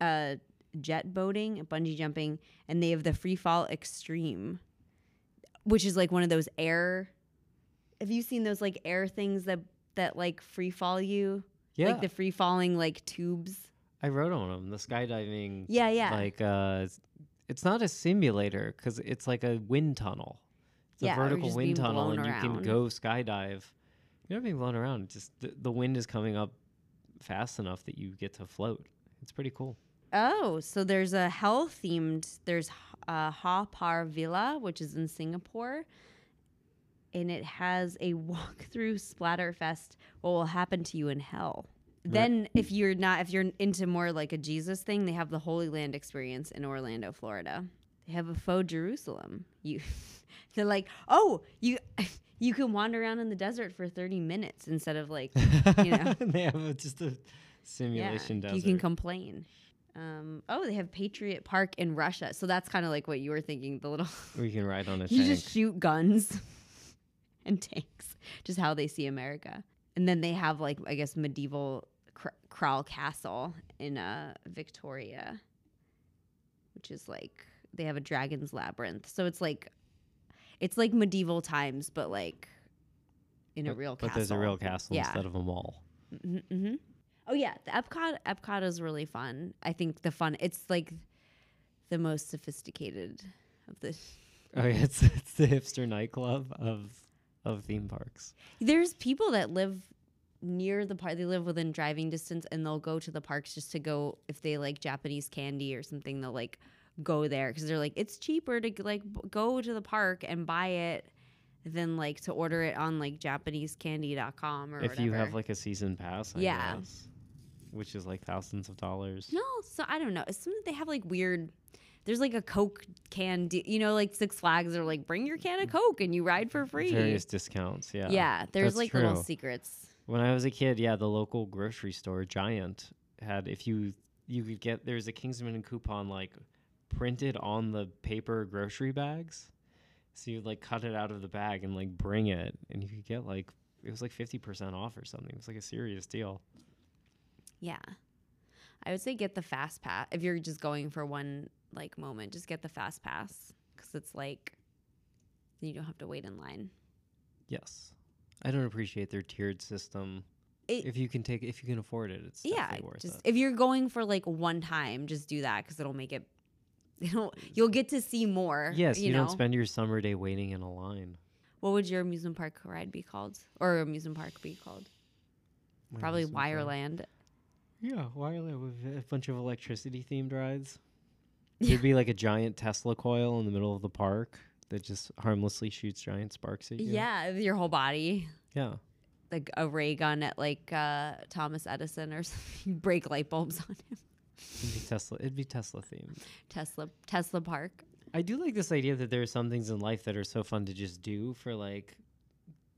uh, jet boating, bungee jumping, and they have the free fall extreme, which is like one of those air. Have you seen those like air things that that like free fall you? Yeah, Like the free falling like tubes. I wrote on them. The skydiving. Yeah, yeah. Like uh, it's- not a simulator because it's like a wind tunnel. It's Yeah, a vertical wind tunnel, and you can go skydive. You're not being blown around. Just the, the wind is coming up fast enough that you get to float. It's pretty cool. Oh, so there's a hell themed. There's uh, Haw Par Villa, which is in Singapore, and it has a <laughs> walkthrough Splatterfest. What will happen to you in hell? Then, if you're not, if you're into more like a Jesus thing, they have the Holy Land experience in Orlando, Florida. They have a faux Jerusalem. You, <laughs> they're like, oh, you, <laughs> you can wander around in the desert for 30 minutes instead of like, you know, <laughs> they have just a simulation yeah, desert. You can complain. Um, oh, they have Patriot Park in Russia. So that's kind of like what you were thinking. The little you can ride on a you tank. just shoot guns and tanks, just how they see America. And then they have like I guess medieval cr- Kryal Castle in uh, Victoria, which is like they have a dragon's labyrinth. So it's like it's like medieval times, but like in a real but castle. there's a real castle Yeah. instead of a mall. Mm-hmm. Oh yeah, the Epcot Epcot is really fun. I think the fun it's like the most sophisticated of the. <laughs> Oh, yeah, it's it's the hipster nightclub of of theme parks. There's people that live near the park. They live within driving distance, and they'll go to the parks just to go if they like Japanese candy or something. They'll like go there because they're like it's cheaper to like go to the park and buy it than like to order it on like JapaneseCandy.com or if you have like a season pass, I Yeah. guess, which is like thousands of dollars. No, so I don't know. It's something they have like weird. There's like a Coke can, de- you know, like Six Flags are like bring your can of Coke and you ride for free. Various discounts, yeah. yeah, there's that's like little secrets. When I was a kid, yeah, the local grocery store Giant had if you you could get there's a Kingsman coupon like printed on the paper grocery bags. So you'd like cut it out of the bag and like bring it, and you could get like it was like fifty percent off or something. It was like a serious deal. Yeah. I would say get the fast pass if you're just going for one like moment. Just get the fast pass because it's like you don't have to wait in line. Yes, I don't appreciate their tiered system. It- if you can take, if you can afford it, it's yeah, just it. if you're going for like one time, just do that because it'll make it. <laughs> It'll, you'll get to see more. Yes, you, you, know. don't spend your summer day waiting in a line. what would your amusement park ride be called, or amusement park be called? My Probably amusement park. Wireland. Yeah, Wireland with a bunch of electricity themed rides. <laughs> There'd be like a giant Tesla coil in the middle of the park that just harmlessly shoots giant sparks at you. Yeah, your whole body. Yeah. Like a ray gun at like uh, Thomas Edison or <laughs> something. You break light bulbs on him. It'd be Tesla. It'd be Tesla themed. Tesla Tesla Park. I do like this idea that there are some things in life that are so fun to just do for like,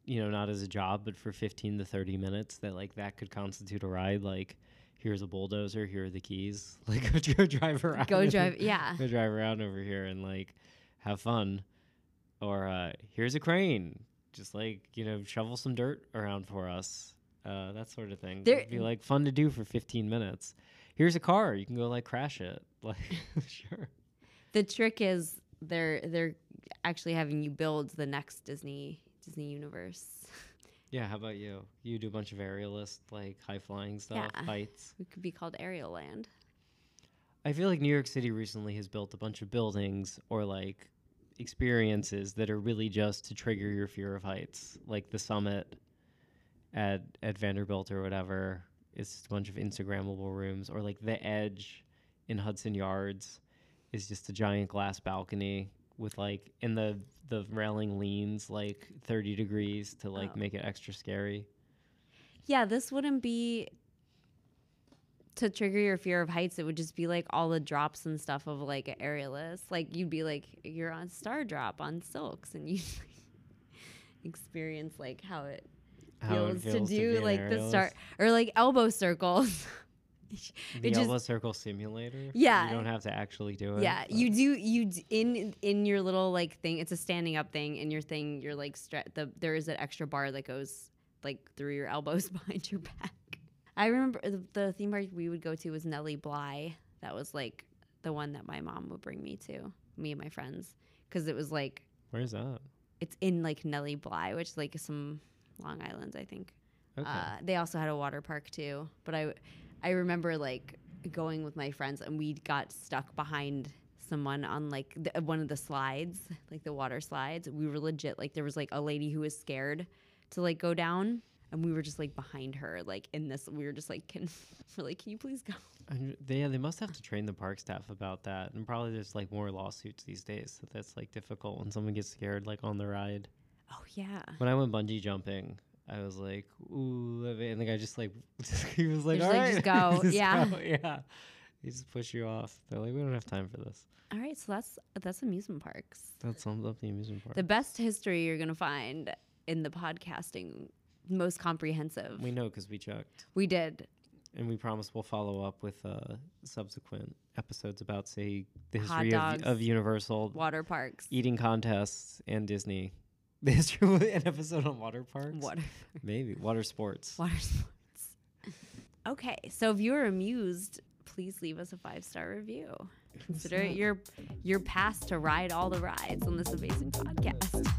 you know, not as a job, but for 15 to 30 minutes that like that could constitute a ride. Like, here's a bulldozer, here are the keys. <laughs> Like, go, <laughs> go drive around. Go drive. Yeah. go drive around over here and like have fun. Or uh, here's a crane, just like you know, shovel some dirt around for us. Uh, that sort of thing. There- It'd be like fun to do for 15 minutes. Here's a car, you can go like crash it. <laughs> Like, <laughs> sure. The trick is they're they're actually having you build the next Disney Disney universe. <laughs> Yeah, how about you? You do a bunch of aerialist, like high flying stuff, Yeah. fights. It could be called Aerial Land. I feel like New York City recently has built a bunch of buildings or like experiences that are really just to trigger your fear of heights, like the summit at at Vanderbilt or whatever. It's just a bunch of Instagrammable rooms, or like the Edge in Hudson Yards is just a giant glass balcony with like and the the railing leans like 30 degrees to like Oh. make it extra scary. Yeah, this wouldn't be to trigger your fear of heights. It would just be like all the drops and stuff of like an aerialist. Like you'd be like you're on Star Drop on Silks, and you experience like how it How it feels, to feels do an like the start or like elbow circles. <laughs> The just- elbow circle simulator. Yeah. you don't have to actually do it. Yeah, but- you do. You d- in in your little like thing. It's a standing up thing. In your thing, you're like stre- the there is an extra bar that goes like through your elbows <laughs> behind your back. I remember the, the theme park we would go to was Nellie Bly. That was like the one that my mom would bring me to, me and my friends, because it was like Where's that? it's in like Nellie Bly, which is like some Long Island, I think. Okay. Uh, they also had a water park too, but I, I remember like going with my friends and we got stuck behind someone on like the, one of the slides, like the water slides. We were legit like there was like a lady who was scared to like go down, and we were just like behind her, like in this. We were just like, can <laughs> we're like, can you please go? And they, yeah, they must have to train the park staff about that, and probably there's like more lawsuits these days. So that's like difficult when someone gets scared, like on the ride. Oh yeah. When I went bungee jumping, I was like, "Ooh," and the guy just like <laughs> he was like, Just "All like, right, <laughs> just go." Yeah. go." yeah." He just push you off. They're like, "We don't have time for this." All right, so that's that's amusement parks. That sums up the amusement park. The best history you're gonna find in the podcasting, most comprehensive. we know because we checked. we did. And we promise we'll follow up with uh, subsequent episodes about, say, the Hot history of, dogs. of Universal water parks. eating contests and Disney. <laughs> The history of an episode on water parks? Water, <laughs> Maybe. Water sports. water sports. <laughs> Okay, so if you were amused, please leave us a five star review. Consider it your your pass to ride all the rides on this amazing podcast.